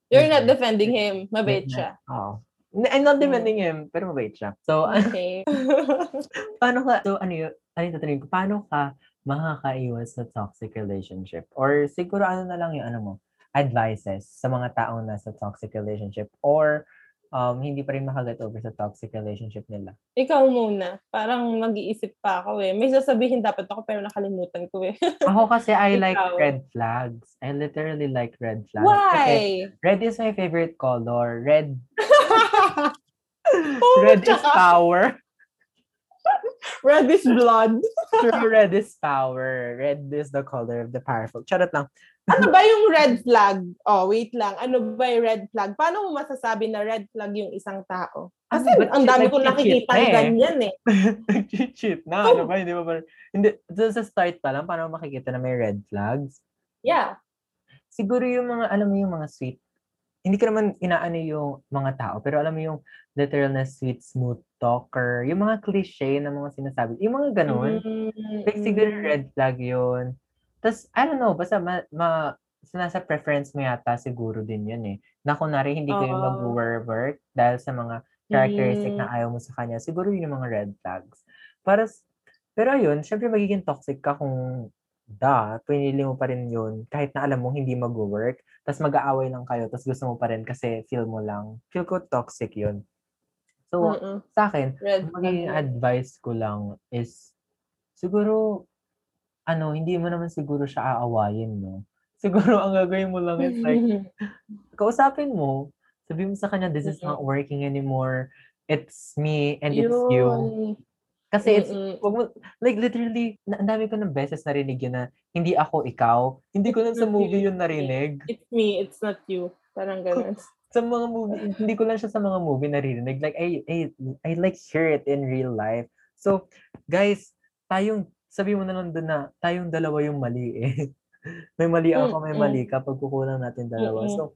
You're not defending him. Mabait siya. Oo. I'm not defending him, pero mabait siya. So, Okay. paano ka, so ano yun, ano yung tatanungin ko, paano ka makakaiwas sa toxic relationship? Or siguro ano na lang yung ano mo, advices sa mga taong nasa toxic relationship? Or um, hindi pa rin makaget over sa toxic relationship nila. Ikaw muna. Parang mag-iisip pa ako eh. May sasabihin dapat ako pero nakalimutan ko eh. Ako kasi I like Ikaw. red flags. I literally like red flags. Kasi Why? red is my favorite color. Red Oh, red is power. Red is blood. True red is power. Red is the color of the powerful. Charot lang. Ano ba yung red flag? Oh, wait lang. Ano ba yung red flag? Paano mo masasabi na red flag yung isang tao? Kasi Ano, ang dami kong nakikita na eh? ganyan eh. Nag-cheat na. Ano ba? Hindi ba ba? Hindi. Sa start pa lang, paano makikita na may red flags? Yeah. Siguro yung mga, alam mo yung mga sweet, hindi ko naman inaano yung mga tao, pero alam mo yung literal na sweet, smooth talker, yung mga cliche na mga sinasabi, yung mga ganun. Mm, Like, siguro mm. red flag yun. Tapos, I don't know, basta ma, ma, nasa preference mo yata siguro din yun eh. Na kunwari, hindi kayo mag-work dahil sa mga characteristic Mm. na ayaw mo sa kanya, siguro yun yung mga red flags. Para, pero ayun, syempre magiging toxic ka kung da, pinili mo pa rin yun, kahit na alam mo hindi mag-work, tapos mag-aaway lang kayo, tapos gusto mo pa rin kasi feel mo lang. Feel ko toxic yun. So, Mm-mm. sa akin, Red magiging flag. advice ko lang is, siguro, ano, hindi mo naman siguro siya aawayin, no? Siguro, ang gagawin mo lang is like, kausapin mo, sabi mo sa kanya, this is not working anymore. It's me and it's you. Kasi it's, wag mo, like literally, na, ang dami ko ng beses narinig yun na, hindi ako ikaw. Hindi ko lang sa movie yun narinig. It's me, it's not you. Parang ganun. Sa mga movie, hindi ko lang siya sa mga movie naririnig. Like, I, I, I like hear it in real life. So, guys, tayong, sabi mo na lang doon na, tayong dalawa yung mali eh. may mali ako, may mali ka pag kukulang natin dalawa. So,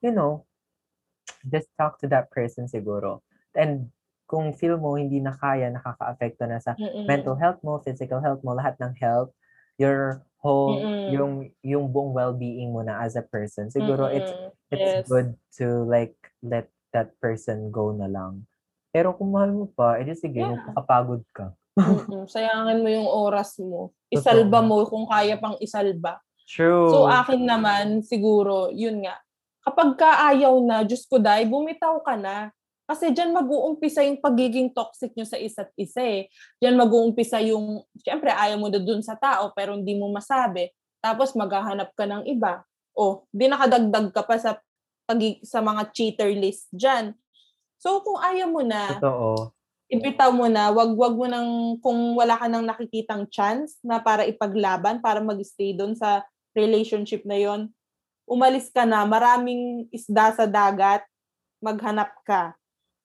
you know, just talk to that person siguro. And kung feel mo hindi na kaya, nakaka-apekto na sa Mm-mm. mental health mo, physical health mo, lahat ng health, your whole, Mm-mm. yung yung buong well-being mo na as a person. Siguro it's Mm-mm. it's Yes. good to like let that person go na lang. Pero kung mahal mo pa, edi sige, Yeah. magpakapagod ka. Sayangin mo yung oras mo. Isalba mo kung kaya pang isalba. True. So akin naman, siguro, yun nga. Kapag kaayaw na, Diyos ko dahil, bumitaw ka na. Kasi dyan mag-uumpisa yung pagiging toxic nyo sa isa't isa eh. Dyan mag-uumpisa yung, syempre ayaw mo na dun sa tao pero hindi mo masabi. Tapos maghahanap ka ng iba. O, di nakadagdag ka pa sa, pagi- sa mga cheater list dyan. So kung ayaw mo na, Totoo. ibitaw mo na, wag wag mo nang kung wala ka nang nakikitang chance na para ipaglaban, para mag-stay doon sa relationship na yon. Umalis ka na, maraming isda sa dagat, maghanap ka.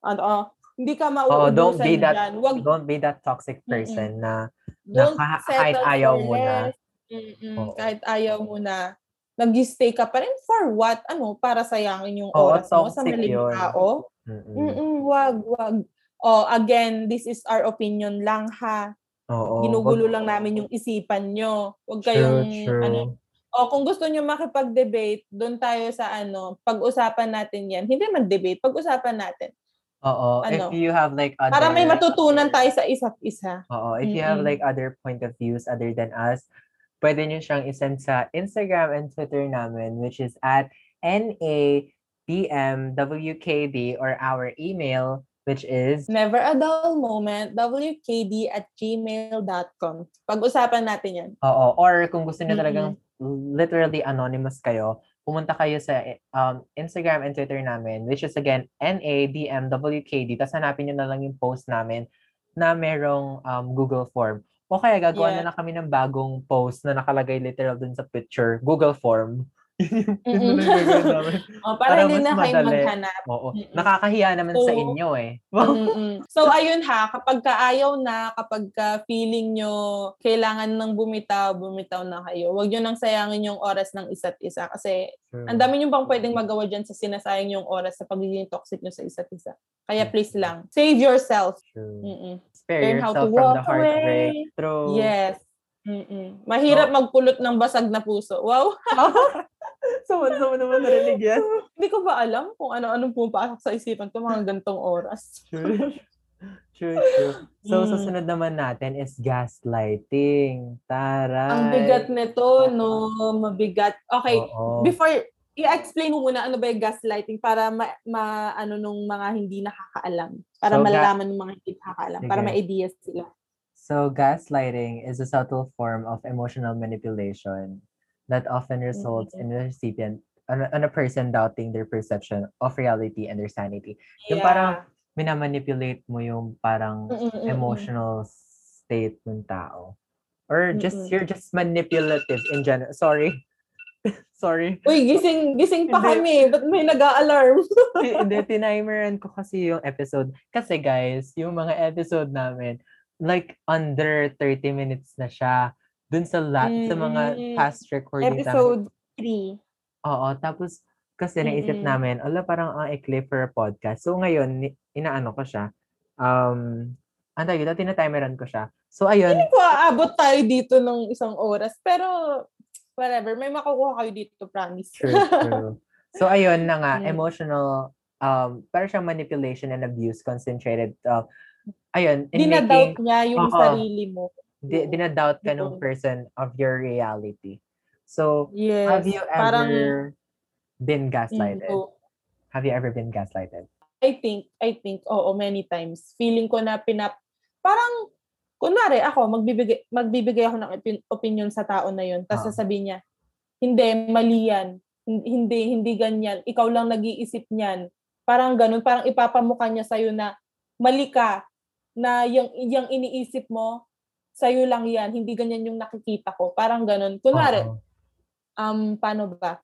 Ano, hindi ka Oo, don't mauubusan be that- dyan. Wag, Don't be that toxic person na don't na ka- settle kahit ayaw mo na. Mm-mm, Oo. kahit ayaw mo na, nag-stay ka pa rin for what? Ano, para sayangin yung Oo, oras mo sa maling yun. tao? Mm-mm. Mm-mm, wag, wag. Oh, again, this is our opinion lang ha. Oo. Ginugulo wag- lang namin yung isipan nyo. Huwag kayong, true. ano, o kung gusto nyo makipag-debate, doon tayo sa ano, pag-usapan natin yan. Hindi man debate, pag-usapan natin. Oo. ano, if you have like other... Para may matutunan tayo sa isa't isa. Oo. If you have like other point of views other than us, pwede nyo siyang isend sa Instagram and Twitter namin, which is at NAPMWKD or our email, which is Never a dull moment, wkd at gmail.com. Pag-usapan natin yan. Oo. Or kung gusto niyo talagang literally anonymous kayo, pumunta kayo sa um, Instagram and Twitter namin, which is again, NADMWKD. Tapos hanapin nyo na lang yung post namin na merong um, Google form. O kaya gagawa Yeah. na lang kami ng bagong post na nakalagay literal dun sa picture, Google form. Yun yung- yun Mm-mm. na lang gagawin namin. O, para, Para hindi na kayo maghanap. Oo. Mm-mm. Nakakahiya naman sa So, inyo eh. So, ayun ha, kapag kaayaw na, kapag ka feeling nyo kailangan ng bumitaw, bumitaw na kayo. Huwag nyo nang sayangin yung oras ng isa't isa. Kasi ang dami nyo bang pwedeng magawa dyan sa sinasayang yung oras sa pagiging toxic nyo sa isa't isa. Kaya please lang, save yourself. True. Mm-mm. Spare Learn how yourself to from the walk heartbreak. away. True. Yes. Mm-mm. Mahirap magpulot ng basag na puso. Wow! Saan mo naman narinig yan? Hindi ko ba alam kung ano-anong pumapasok sa isipan ko mga gantong oras. True. True, true. So, Mm. susunod naman natin is gaslighting. Taray. Ang bigat nito, no? Mabigat. Okay, Oo. before i-explain mo muna ano ba yung gaslighting para ma, ma- ano nung mga hindi nakakaalam. Para So, ga- malalaman ng mga hindi nakakaalam. Para Sige. may ideas sila. So, gaslighting is a subtle form of emotional manipulation that often results in the recipient, on a, on a person doubting their perception of reality and their sanity. Yung parang minamanipulate mo yung parang Mm-mm-mm-mm. emotional state ng tao. Or just, Mm-mm. you're just manipulative in general. Sorry. Sorry. Uy, gising, gising pa kami. Ba't may nag-a-alarm? Hindi, tinimeran ko kasi yung episode. Kasi guys, yung mga episode namin, like under 30 minutes na siya. Dun sa, la- sa mga Mm. past recordings namin. Episode 3. Oo, tapos kasi naisip Mm-mm. namin, ala parang ang ikli for a podcast. So ngayon, ni- inaano ko siya. Um, ang tawag dito, tinatimeran ko siya. So ayun, Hindi ko aabot tayo dito ng isang oras. Pero, whatever. May makukuha kayo dito, promise. true, true. So ayun na nga, Mm. emotional, um, parang siyang manipulation and abuse concentrated. Uh, ayun, in Dinadoubt making, niya yung Oo. sarili mo. di, dinadoubt ka ng person of your reality. So, Yes. have you ever parang, been mm, gaslighted? oo. Have you ever been gaslighted? I think, I think, oo, many times. Feeling ko na pinap, parang, kunwari ako, magbibigay, magbibigay ako ng opin- opinion sa tao na yun, tapos Ah. sasabihin niya, hindi, mali yan. Hin- Hindi, hindi ganyan. Ikaw lang nag-iisip niyan. Parang ganun, parang ipapamukha niya sa'yo na mali ka, na yung, yung iniisip mo, sa'yo lang yan, hindi ganyan yung nakikita ko. Parang ganun. Kunwari, Oo. um, paano ba?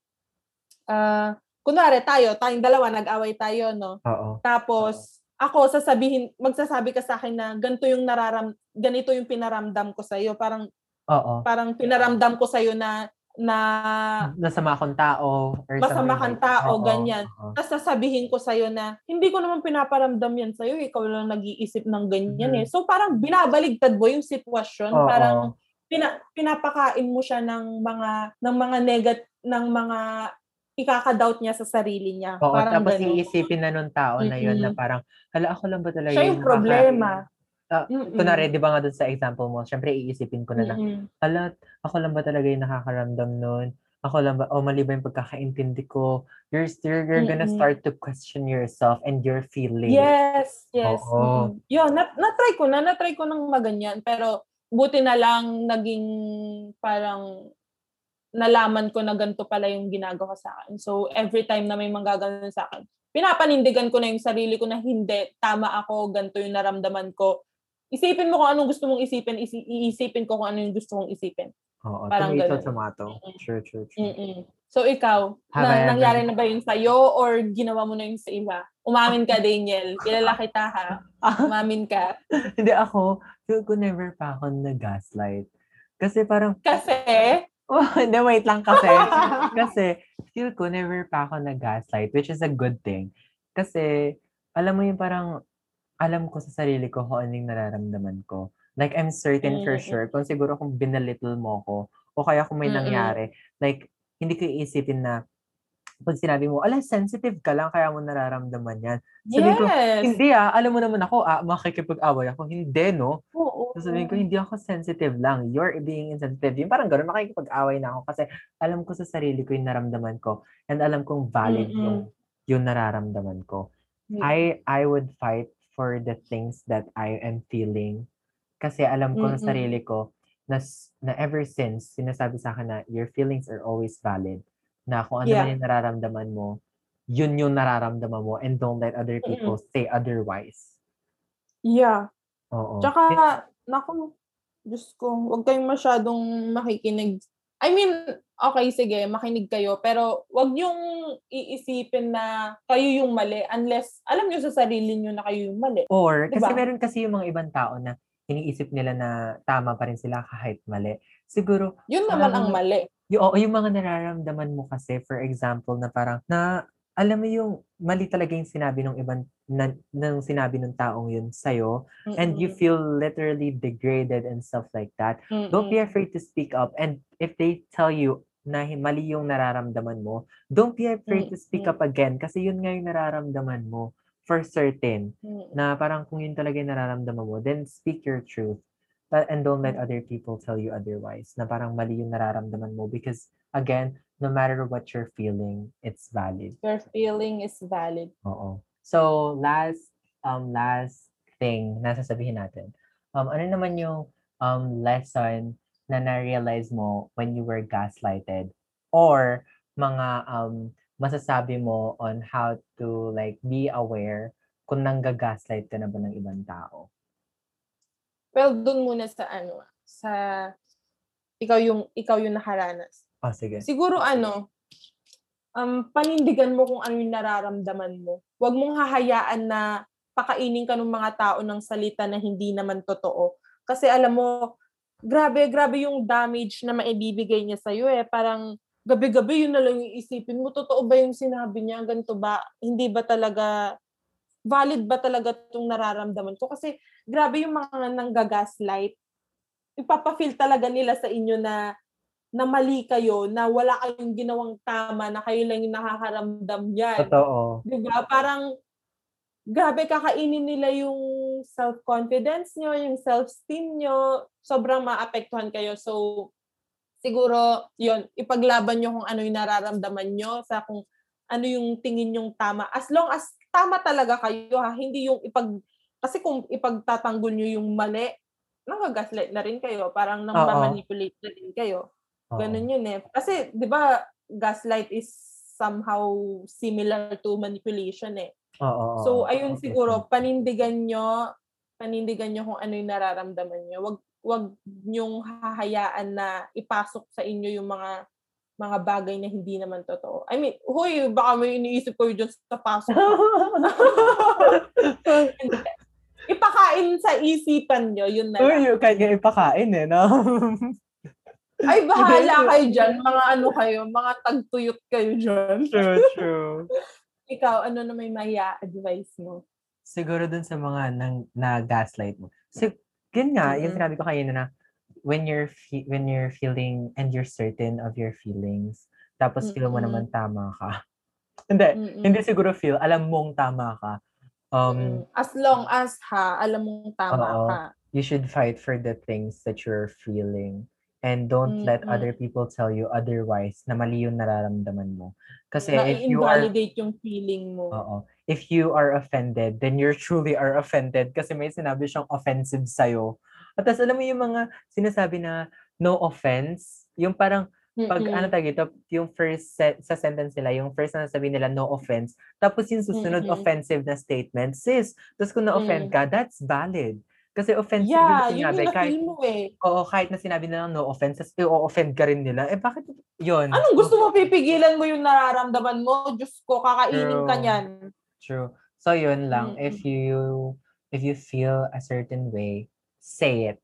Ah, kunwari tayo, tayong dalawa, nag-away tayo, no? Oo. Tapos, ako sasabihin, magsasabi ka sa akin na ganito yung nararam, ganito yung pinaramdam ko sa iyo. Parang Oo. parang pinaramdam ko sa iyo na na Nasama akong tao. Or Masama kang tao, Oo, ganyan. oo. tapos sasabihin ko sa iyo na hindi ko naman pinaparamdam yan sa iyo, ikaw lang nag-iisip ng ganyan Mhm. eh. So parang binabaligtad mo yung sitwasyon, Oo. parang pina, pinapakain mo siya ng mga ng mga negat ng mga ikaka-doubt niya sa sarili niya. Oo, parang tapos ganun. iisipin na nung tao na yun na parang, hala, ako lang ba talaga Siya yung nakaka- problema. Ah, Mm-mm. Kunwari, di ba nga dun sa example mo, syempre iisipin ko na na, Mm-mm. hala, ako lang ba talaga yung nakakaramdam nun? Ako lang ba, o mali ba yung pagkakaintindi ko? You're, you're, you're gonna Mm-mm. start to question yourself and your feelings. Yes, yes. Oo. mm Yun, na, na-try ko na, na-try ko ng maganyan. Pero buti na lang naging parang nalaman ko na ganito pala yung ginagawa sa akin. So, every time na may manggaganon sa akin, pinapanindigan ko na yung sarili ko na hindi, tama ako, ganito yung naramdaman ko. Isipin mo kung anong gusto mong isipin, isi- iisipin ko kung ano yung gusto mong isipin. Oo, Parang tomato, ganun. tomato. True, true, true. Mm-mm. So, ikaw, Have I na, ever- nangyari na ba yun sa'yo or ginawa mo na yun sa iba? Umamin ka, Daniel. Kilala kita, ha? Umamin ka. Hindi ako, feel ko never pa ako na-gaslight. Kasi parang, Kasi, oh, hindi, wait lang kasi. kasi, feel ko never pa ako na-gaslight, which is a good thing. Kasi, alam mo yung parang, alam ko sa sarili ko kung ano yung nararamdaman ko. Like, I'm certain for Mm, sure, kung siguro kung binalittle mo ko, o kaya kung may Mm, mm. nangyari, like, hindi ko iisipin na, pag sinabi mo, ala, sensitive ka lang, kaya mo nararamdaman yan. Sabihin ko, yes. Hindi ah, alam mo naman ako, ah, makikipag-away ako. Hindi, no? Oo. Sasabihin ko, hindi ako sensitive lang. You're being insensitive. Yung parang gano'n, makikipag-away na ako kasi alam ko sa sarili ko yung naramdaman ko and alam kong valid Mm-mm. yung, yung nararamdaman ko. Mm. I I would fight for the things that I am feeling kasi alam ko sa Mm-mm. sarili ko na, na ever since sinasabi sa akin na your feelings are always valid na kung ano Yeah. man yung nararamdaman mo yun yung nararamdaman mo and don't let other people say otherwise. Yeah. Oo. Tsaka, naku, Diyos ko, huwag kayong masyadong makikinig. I mean, okay, sige, makinig kayo, pero wag yung iisipin na kayo yung mali unless alam nyo sa sarili nyo na kayo yung mali. Or, kasi Diba? meron kasi yung mga ibang tao na iniisip nila na tama pa rin sila kahit mali. Siguro, Yun naman Um, ang mali. yung, oo, yung mga nararamdaman mo kasi, for example, na parang, na, alam mo yung mali talaga yung sinabi ng ibang, na, ng sinabi ng taong yun sa'yo, and you feel literally degraded and stuff like that. Don't be afraid to speak up. And if they tell you na mali yung nararamdaman mo, don't be afraid to speak up again kasi yun nga yung nararamdaman mo for certain. na parang kung yun talaga yung nararamdaman mo, then speak your truth. And don't let other people tell you otherwise na parang mali yung nararamdaman mo because again, no matter what you're feeling, it's valid. Your feeling is valid. Oo. So, last um last thing na sasabihin natin. Um ano naman yung um lesson na na-realize mo when you were gaslighted or mga um masasabi mo on how to like be aware kung nangga-gaslight ka na ba ng ibang tao? Well, dun muna sa ano, sa ikaw yung ikaw yung nakaranas. Oh, sige. Siguro ano, um, panindigan mo kung ano yung nararamdaman mo. Huwag mong hahayaan na pakainin ka ng mga tao ng salita na hindi naman totoo. Kasi alam mo, grabe, grabe yung damage na maibibigay niya sa'yo eh. Parang gabi-gabi yun na lang yung isipin mo. Totoo ba yung sinabi niya? Ganito ba? Hindi ba talaga, valid ba talaga itong nararamdaman ko? Kasi grabe yung mga nanggagaslight. Ipapafeel talaga nila sa inyo na na mali kayo, na wala kayong ginawang tama, na kayo lang yung nakakaramdam yan. Totoo. Di ba? Parang, grabe, kakainin nila yung self-confidence nyo, yung self-esteem nyo. Sobrang maapektuhan kayo. So, siguro, yun, ipaglaban nyo kung ano yung nararamdaman nyo, sa kung ano yung tingin yung tama. As long as tama talaga kayo, ha? Hindi yung ipag... Kasi kung ipagtatanggol nyo yung mali, nang-gaslight na rin kayo. Parang nang manipulate na rin kayo. Ganun yun eh. Kasi, di ba, gaslight is somehow similar to manipulation eh. Oo, So, ayun Okay. siguro, panindigan nyo, panindigan nyo kung ano yung nararamdaman nyo. Wag, wag nyong hahayaan na ipasok sa inyo yung mga mga bagay na hindi naman totoo. I mean, huy, baka may iniisip ko yun sa pasok. Ipakain sa isipan nyo, yun na. Uy, nga ipakain eh, no? Ay, bahala kayo dyan. Mga ano kayo, mga tagtuyot kayo dyan. true, true. Ikaw, ano na may maya advice mo? Siguro dun sa mga nang, na gaslight mo. So, yun nga, yung Mm-mm. sinabi ko kanina na when you're fe- when you're feeling and you're certain of your feelings, tapos feel mo naman tama ka. hindi, Mm-mm. hindi siguro feel, alam mong tama ka. Um. As long as ha, alam mong tama Oo. ka. you should fight for the things that you're feeling. And don't let Mm-mm. other people tell you otherwise na mali yung nararamdaman mo. Kasi na if you are invalidate yung feeling mo. Oo. If you are offended, then you truly are offended kasi may sinabi siyang offensive sa'yo. At tas alam mo yung mga sinasabi na no offense, yung parang pag Mm-mm. ano tawag ito, yung first set, sa sentence nila, yung first na sabi nila no offense, tapos yung susunod Mm-mm. offensive na statement, sis, tapos kung na-offend Mm. ka, that's valid. Kasi offensive Yeah, yung yun sinabi. yung kahit, mo eh. oo, kahit na sinabi nila no offense, tapos i-offend ka rin nila. Eh, bakit yun? Anong gusto mo pipigilan mo yung nararamdaman mo? Diyos ko, kakainin ka True. niyan. True. So yun lang, Mm-mm. if you if you feel a certain way, say it.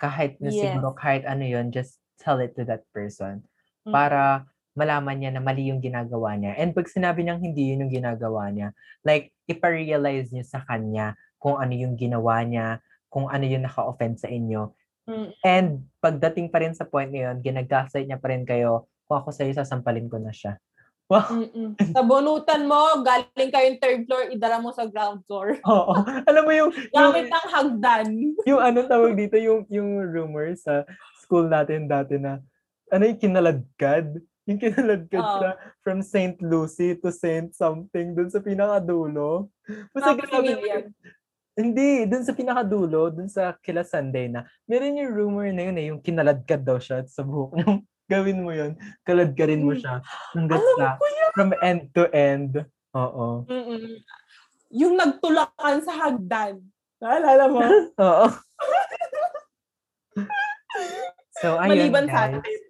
Kahit na Yes. siguro kahit ano yun, just tell it to that person Mm. para malaman niya na mali yung ginagawa niya. And pag sinabi niyang hindi yun yung ginagawa niya, like ipa-realize niyo sa kanya kung ano yung ginawa niya, kung ano yung naka-offend sa inyo. Mm. And pagdating pa rin sa point na yun, ginagaslight niya pa rin kayo, kung ako sa'yo, sasampalin ko na siya. Wow! Mm-mm. Sa bunutan mo, galing kayong third floor, idala mo sa ground floor. Oo. Alam mo yung, yung, Gamit ng hagdan. yung ano tawag dito, yung, yung rumor sa school natin dati na, ano yung kinaladkad? Yung kinaladkad Oo. siya from St. Lucie to St. something dun sa pinakadulo. Basta grabe hindi dun sa pinakadulo, dun sa kila Sunday na, meron yung rumor na yun eh, yung kinaladkad daw siya sa buhok niya. Gawin mo yun, kaladkarin mo siya. Hanggat sa, from end to end. Oo. Mm-mm. Yung nagtulakan sa hagdan. Naalala mo? Oo. so, ayun, Maliban sa guys. atin.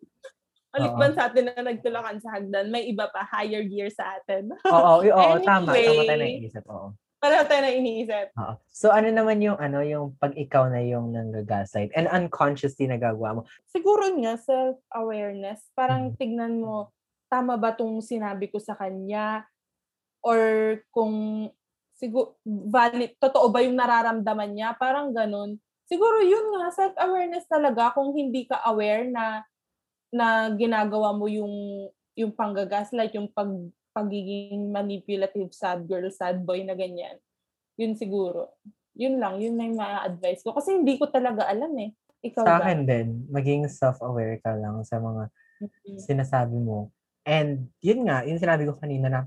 Maliban sa atin na nagtulakan sa hagdan, may iba pa, higher gear sa atin. Oo, oo, oo, tama. Tama tayo Anyway. naisip. Oo. Pareho tayo na iniisip. Oo. So, ano naman yung, ano, yung pag ikaw na yung nangagaslight and unconsciously nagagawa mo. Siguro nga, self-awareness. Parang Mhm. tignan mo, tama ba tong sinabi ko sa kanya? Or kung siguro, valid, totoo ba yung nararamdaman niya? Parang ganun. Siguro yun nga, self-awareness talaga kung hindi ka aware na na ginagawa mo yung yung panggagaslight, yung pag pagiging manipulative sad girl, sad boy na ganyan. Yun siguro. Yun lang, yun na yung ma-advise ko. Kasi hindi ko talaga alam eh. Ikaw Sa ba? akin din, maging self-aware ka lang sa mga Mm. sinasabi mo. And yun nga, yung sinabi ko kanina na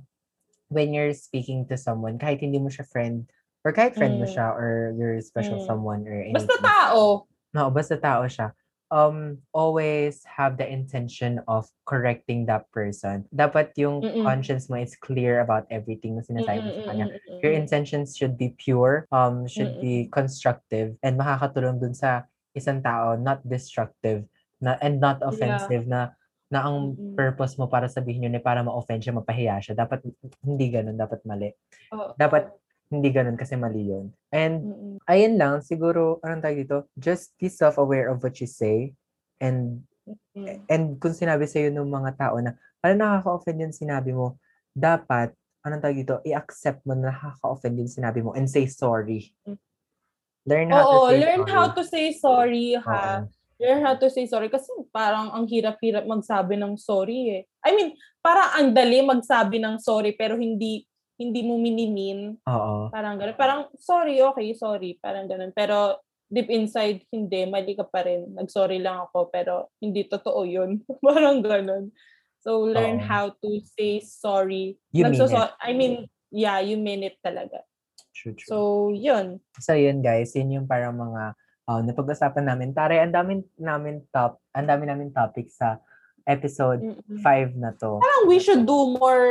when you're speaking to someone, kahit hindi mo siya friend, or kahit friend mo Mm. siya, or you're special Mm. someone, or anything. Basta tao. No, basta tao siya. Um, always have the intention of correcting that person. Dapat yung Mm-mm. conscience mo is clear about everything na sinasabi mo sa kanya. Your intentions should be pure, um, should be constructive, and makakatulong dun sa isang tao, not destructive, na, and not offensive, na na ang Mm-mm. purpose mo para sabihin yun ay para ma-offend siya, mapahiya siya. Dapat hindi ganun, dapat mali. Oo. Dapat hindi ganun kasi mali yun. And Mm-mm. ayun lang, siguro, anong tawag dito? Just be self-aware of what you say. And Mm. and kung sinabi sa'yo ng mga tao na, ano nakaka-offend yung sinabi mo, dapat, anong tawag dito, i-accept mo na nakaka-offend yung sinabi mo and say sorry. Mm. Learn how Oo, to say learn sorry. how to say sorry, ha? Oo. Learn how to say sorry. Kasi parang ang hirap-hirap magsabi ng sorry, eh. I mean, parang ang dali magsabi ng sorry, pero hindi hindi mo minimin. Oo. Parang gano'n. Parang, sorry, okay, sorry. Parang gano'n. Pero, deep inside, hindi. Mali ka pa rin. Nag-sorry lang ako, pero hindi totoo yun. parang gano'n. So, learn Oo. how to say sorry. You mean Nagsoso- I mean, yeah, you mean it talaga. True, true. So, yun. So yun guys, yun yung parang mga uh, napag-usapan namin. Tare, ang dami namin top, ang dami namin topic sa episode Mm-mm. 5 na to. Parang we should do more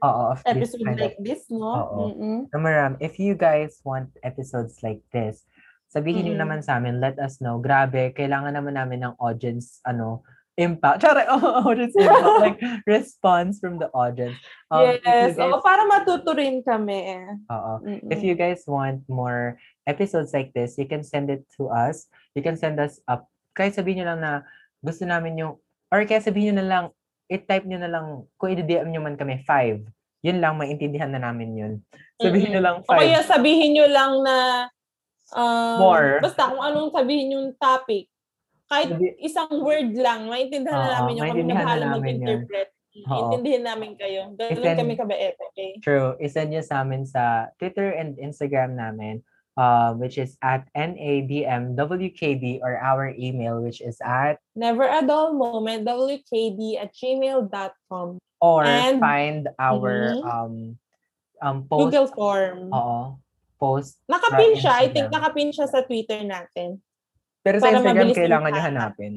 Oo, of this episode of like this, no? Oo. Na maram, if you guys want episodes like this, sabihin niyo Mm-mm. naman sa amin, let us know. Grabe, kailangan naman namin ng audience, ano, impact. Sorry, audience impact, like, response from the audience. Um, yes. guys- Oo, para matuto rin kami. Oo. Mm-mm. If you guys want more episodes like this, you can send it to us. You can send us up. Kahit sabihin nyo lang na gusto namin yung, or kaya sabihin nyo na lang, i-type nyo na lang, kung i-DM nyo man kami, five. Yun lang, maintindihan na namin yun. Sabihin nyo lang O kaya five. sabihin nyo lang na um, More. Basta kung anong sabihin yung topic. Kahit Sabi- isang word lang, maintindihan na Oo, namin yung kami na na bahala mag-interpret. Oo. Intindihin namin kayo. Ganun kami kabaete. Okay? True. Isend nyo sa amin sa Twitter and Instagram namin, uh, which is at NABMWKB or our email, which is at, Never a dull moment, wkd at gmail.com. or And- find our Mhm. um, um, post. Google form. Oo. Post. Nakapin siya. I think nakapin siya sa Twitter natin. Pero sa Instagram, kailangan yung hanapin.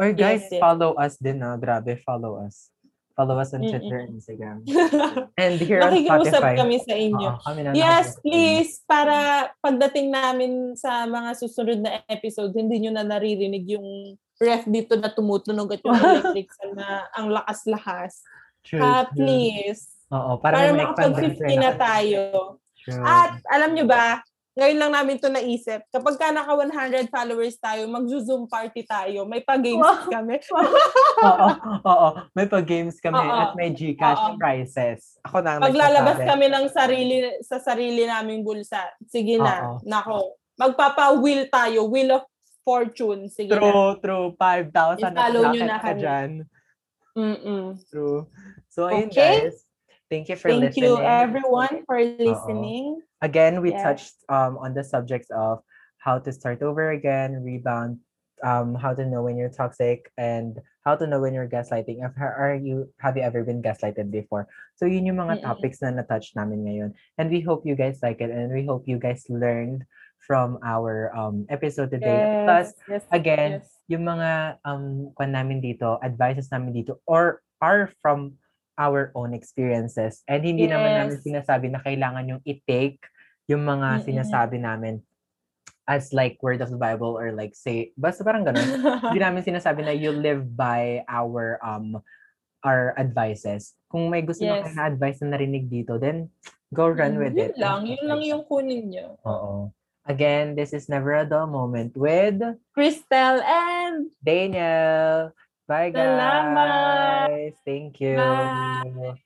Or guys, Yes, yes. follow us din na. Grabe, follow us. Follow us on Twitter and. Instagram. And here on Spotify. kami sa inyo. Oo, kami na Yes, please. Para pagdating namin sa mga susunod na episode, hindi nyo na naririnig yung ref dito na tumutunog at yung electric na ang lakas-lakas. True, true. please. Oo, para, Para, may mic fan makapag-50 na tayo. True. At alam nyo ba, ngayon lang namin to naisip, kapag ka naka 100 followers tayo, mag-zoom party tayo. May pag-games Wow. kami. oo, oo. May pag-games kami Oo. at may Gcash Oo. prizes. Ako na ang Paglalabas kami ng sarili sa sarili naming bulsa. Sige na. Oo. Nako. Magpapa-will tayo. Will of fortune. Sige na. True, true. 5,000 at I-follow nyo na ka kami. dyan. Mm-mm. True. So, ayun Okay. guys. Thank you for Thank listening. you everyone for listening. Again, we Yes. touched um, on the subjects of how to start over again, rebound, um, how to know when you're toxic, and how to know when you're gaslighting. Have, are you have you ever been gaslighted before? So yun yung mga Mm-mm. topics na na-touch namin ngayon. And we hope you guys like it, and we hope you guys learned from our um, episode today. Plus, yes, again, yes. yung mga um kwan namin dito, advices namin dito or are from our own experiences. And hindi naman namin Yes. sinasabi na kailangan yung i-take yung mga Mm-mm. sinasabi namin as like word of the Bible or like say, basta parang ganun. hindi namin sinasabi na you live by our um our advices. Kung may gusto Yes. na advice na narinig dito, then go run with yun it. lang. Yun lang yung kunin nyo. Oo. Again, this is Never a Dull Moment with Crystal and Daniel. Bye, guys. Salamat. Thank you. Bye.